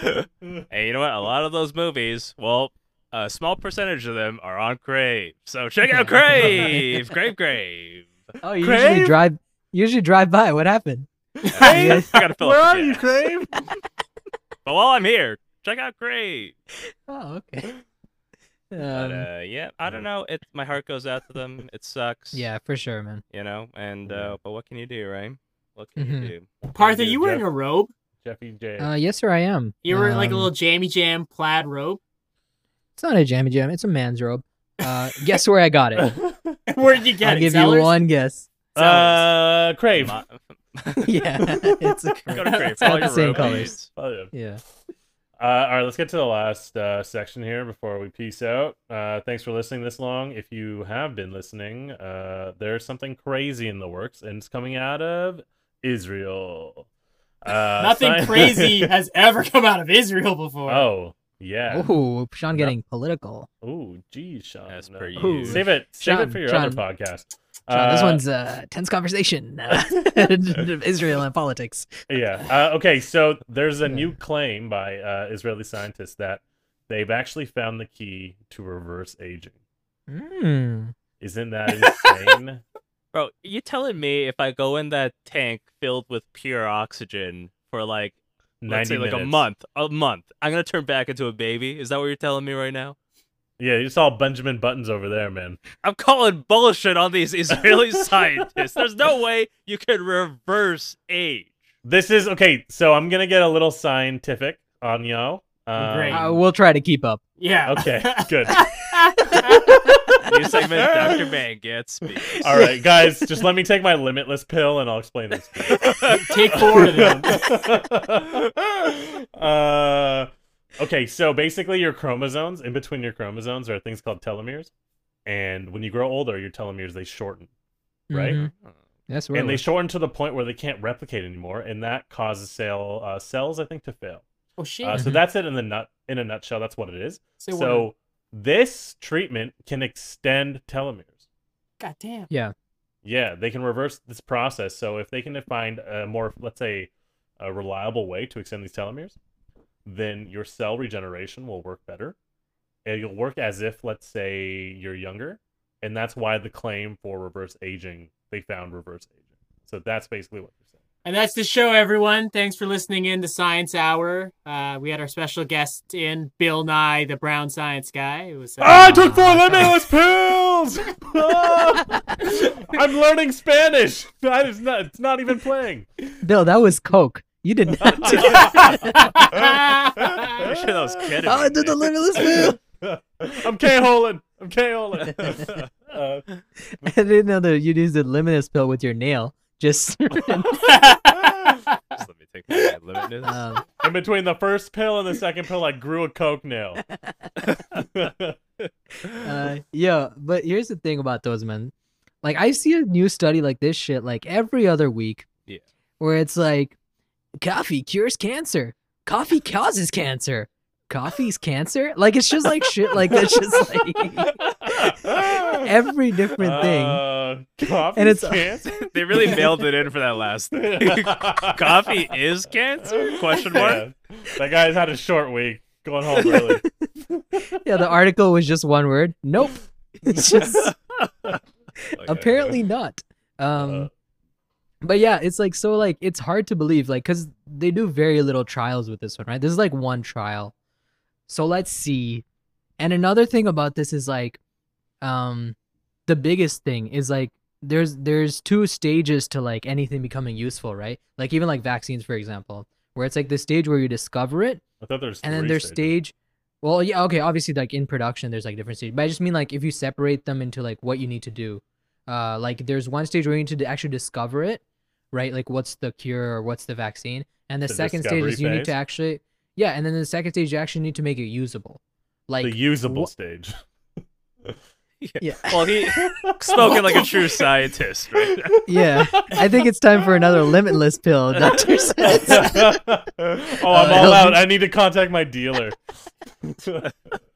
hey, you know what? A lot of those movies, well, a small percentage of them are on Crave. So check out Crave. Crave, Crave. Oh, you Crave? usually drive. Usually drive by. What happened? I gotta fill Where up are the you, gas. Crave? But while I'm here, check out Crave. Oh, okay. But Um, uh, yeah, I don't know. It my heart goes out to them. It sucks. yeah, for sure, man. You know, and uh, but what can you do, right? What can Mhm. you do? Parth, are Dude, you wearing Jeff- a robe? Jeffy J. Uh, yes, sir, I am. You were like a Um, little jammy jam plaid robe. It's not a jammy jam. It's a man's robe. Uh, guess where I got it? Where'd you get it? I'll give Zellers? you one guess. uh, Crave. Yeah, it's a Go to Crave. It's for all all the your same robe colors. Yeah. Yeah. Uh, all right, let's get to the last uh, section here before we peace out. Uh, thanks for listening this long. If you have been listening, uh, there's something crazy in the works, and it's coming out of Israel. Uh, Nothing sci- crazy has ever come out of Israel before. oh, yeah. Oh, Sean getting political. Oh, geez, Sean. As No. per Ooh. Save it. Save Sean, it for your Sean. other podcast. Sean, this Uh, one's a tense conversation. Uh, Israel and politics. yeah. Uh, okay, so there's a new claim by uh, Israeli scientists that they've actually found the key to reverse aging. Mm. Isn't that insane? Bro, you telling me if I go in that tank filled with pure oxygen for like let's 90 say like a month, a month, I'm gonna turn back into a baby? Is that what you're telling me right now? Yeah, you saw Benjamin Buttons over there, man. I'm calling bullshit on these Israeli scientists. There's no way you can reverse age. This is okay. So I'm gonna get a little scientific on yo. Um, Great. Uh, we'll try to keep up. Yeah. Okay, good. New segment, Dr. Man gets speech. All right, guys, just let me take my limitless pill and I'll explain this. Take four of them. uh, okay, so basically, your chromosomes, in between your chromosomes, are things called telomeres, and when you grow older, your telomeres they shorten, right? Mhm. That's where And they shorten to the point where they can't replicate anymore, and that causes cell uh, cells, I think, to fail. Oh shit. Uh, so Mhm. that's it in the nut in a nutshell. That's what it is. Say what? so this treatment can extend telomeres. God damn. yeah. Yeah, they can reverse this process. So if they can find a more, let's say, a reliable way to extend these telomeres, then your cell regeneration will work better. And you'll work as if, let's say, you're younger, and that's why the claim for reverse aging they found reverse aging. So that's basically what they're saying. And that's the show, everyone. Thanks for listening in to Science Hour. Uh, we had our special guest in, Bill Nye, the brown science guy. It was. Uh, I took four limitless pills. I'm learning Spanish. That is not. It's not even playing. Bill, that was Coke. You did not do I'm sure that was ketamine. Oh, I did the man. limitless pill. I'm K-holing. I'm K-holing. uh, I didn't know that you'd use the limitless pill with your nail. Just Just let me take my limited. um, in between the first pill and the second pill, I grew a coke nail. uh, yeah, but here's the thing about those men. Like I see a new study like this shit like every other week. Yeah. Where it's like coffee cures cancer. Coffee causes cancer. Coffee's cancer? Like it's just like shit like that's just like every different thing. Uh, coffee And it's- cancer. they really mailed it in for that last thing. Coffee is cancer? Question mark. Yeah. That guy's had a short week. Going home early. yeah, the article was just one word. Nope. It's just apparently not. Um Uh. but yeah, it's like so like it's hard to believe like cuz they do very little trials with this one, right? This is like one trial. So let's see. And another thing about this is like um the biggest thing is like there's there's two stages to like anything becoming useful, right? Like even like vaccines, for example, where it's like the stage where you discover it, I thought there's and then there's stages. stage. Well, yeah, okay. Obviously, like in production, there's like different stages, but I just mean like if you separate them into like what you need to do, uh, like there's one stage where you need to actually discover it, right? Like what's the cure or what's the vaccine, and the, The second stage is you need to actually, yeah, and then the second stage you actually need to make it usable, like the usable wha- stage. yeah, Well, he spoken like a true scientist, right? yeah. I think it's time for another limitless pill, Doctor says. oh, I'm all out. I need to contact my dealer.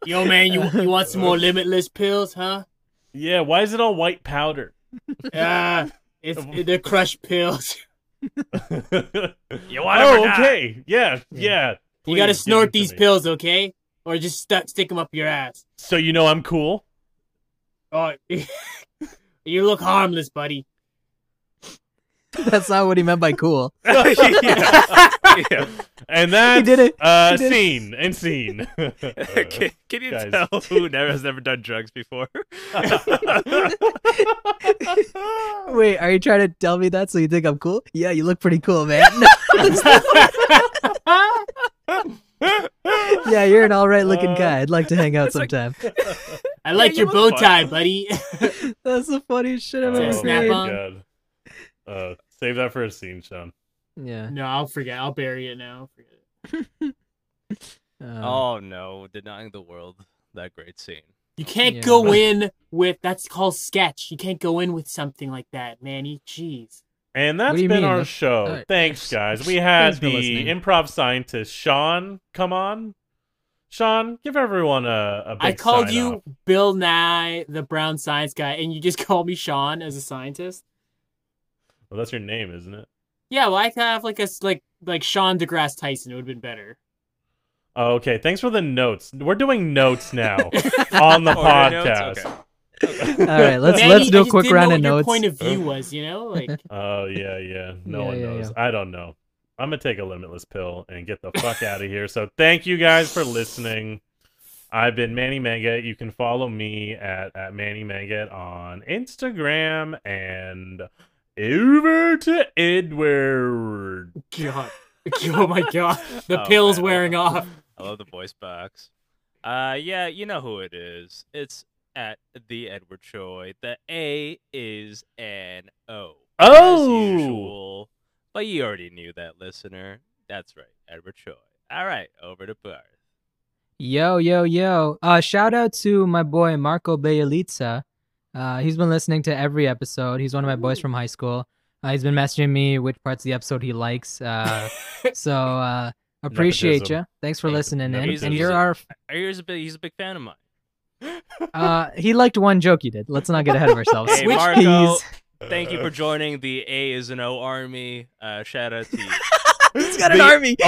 Yo, man, you you want some more limitless pills, huh? yeah, why is it all white powder? Ah, it's they're crushed pills. You want oh, not? okay. Yeah, yeah. You gotta snort these pills, okay? Or just stu- stick them up your ass. So you know I'm cool. Oh, you look harmless, buddy. That's not what he meant by cool. yeah. yeah. And that's did it. Uh, He did it. scene and scene. can, can you Guys. tell who never has never done drugs before? Wait, are you trying to tell me that so you think I'm cool? Yeah, you look pretty cool, man. yeah, you're an all right looking Uh, guy. I'd like to hang out it's like- sometime. I like you your bow look fun. tie, buddy. That's the funniest shit I've Is it ever snap seen. on? God. Uh, save that for a scene, Sean. Yeah. no, I'll forget. I'll bury it now. Forget it. Um, oh no, denying the world that great scene. You can't Yeah. go in with that's called sketch. You can't go in with something like that, Manny. Jeez. And that's been mean? our That's- show. alright. Thanks, guys. We had the listening. improv scientist Sean come on. Sean, give everyone a, a big I called sign you off. Bill Nye, the brown science guy, and you just called me Sean as a scientist. Well, that's your name, isn't it? Yeah, well, I could have like a like like Sean deGrasse Tyson. It would have been better. Oh, okay. Thanks for the notes. We're doing notes now on the Oh, your podcast. Notes? Okay. All right, let's Manny, let's do a quick didn't know round what of your notes. point of view was, you know, like Oh yeah, yeah. No Yeah, one yeah, knows. yeah. I don't know. I'm gonna take a limitless pill and get the fuck out of here. So thank you guys for listening. I've been Manny Manget. You can follow me at, at Manny Manget on Instagram and over to Edward. God. Oh my god, the Oh, pill's man. wearing off. I love the voice box. Uh, yeah, you know who it is. It's at the Edward Choi. The A is an O. Oh! As usual. But you already knew that, listener. That's right, Edward Choi. All right, over to Parth. Yo, yo, yo. Uh shout out to my boy Marco Bayalitza. Uh he's been listening to every episode. He's one of my boys from high school. Uh, he's been messaging me which parts of the episode he likes. Uh so uh appreciate you. Thanks for Nep- listening in. And you're our I hear he's a big, he's a big fan of mine. Uh he liked one joke you did. Let's not get ahead of ourselves. Hey, Which Marco, Please. thank you for joining the A is an O army. Uh, shout out to you. He's got an The army. The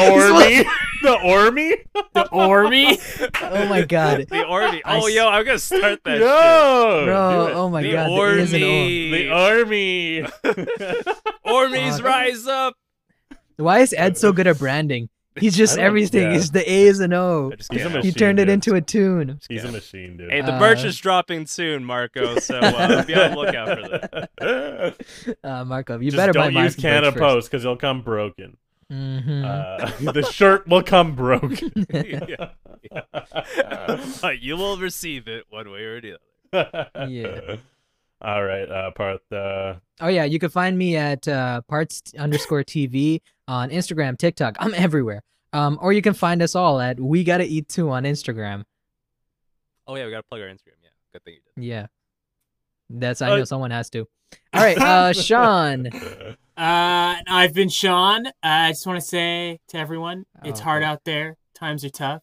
army. The Ormy. Oh my god. the army. Oh, yo, I'm gonna start that shit. Yo! Bro, oh my the god. The A is an O. army. The Army! Armies Fuck. rise up. Why is Ed so good at branding? He's just everything. yeah. Is the A is an O. I just a can't He turned it dude. into a tune. He's Yeah. a machine, dude. Hey, the Uh, merch is dropping soon, Marco. So uh, be on the lookout for that. Uh, Markov, you Just better don't buy use my Canada Post because it'll come broken. Mm-hmm. Uh, the shirt will come broken. Yeah. But you will receive it one way or the other. Yeah. All right, uh, Parth. Uh, oh yeah, you can find me at uh, parts underscore TV on Instagram, TikTok. I'm everywhere. Um, or you can find us all at We Gotta Eat Too on Instagram. Oh yeah, we gotta plug our Instagram. Yeah, good thing you did. Yeah, that's I Uh, know someone has to. All right, uh, Sean. Uh, I've been Sean. Uh, I just want to say to everyone, it's Oh, hard boy. out there. Times are tough.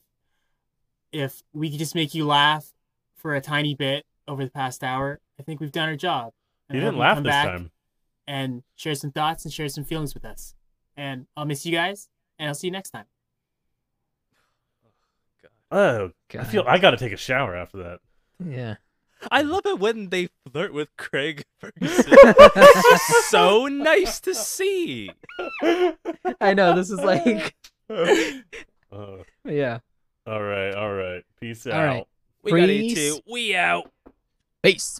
If we could just make you laugh for a tiny bit over the past hour, I think we've done our job. you And I hope didn't laugh this back time. And share some thoughts and share some feelings with us. And I'll miss you guys, and I'll see you next time. Oh, I God. feel I got to take a shower after that. Yeah. I love it when they flirt with Craig Ferguson. it's just so nice to see. I know this is like, Uh, yeah. all right, all right. Peace All out. right. We gotta Freeze. eat too. We out. Peace.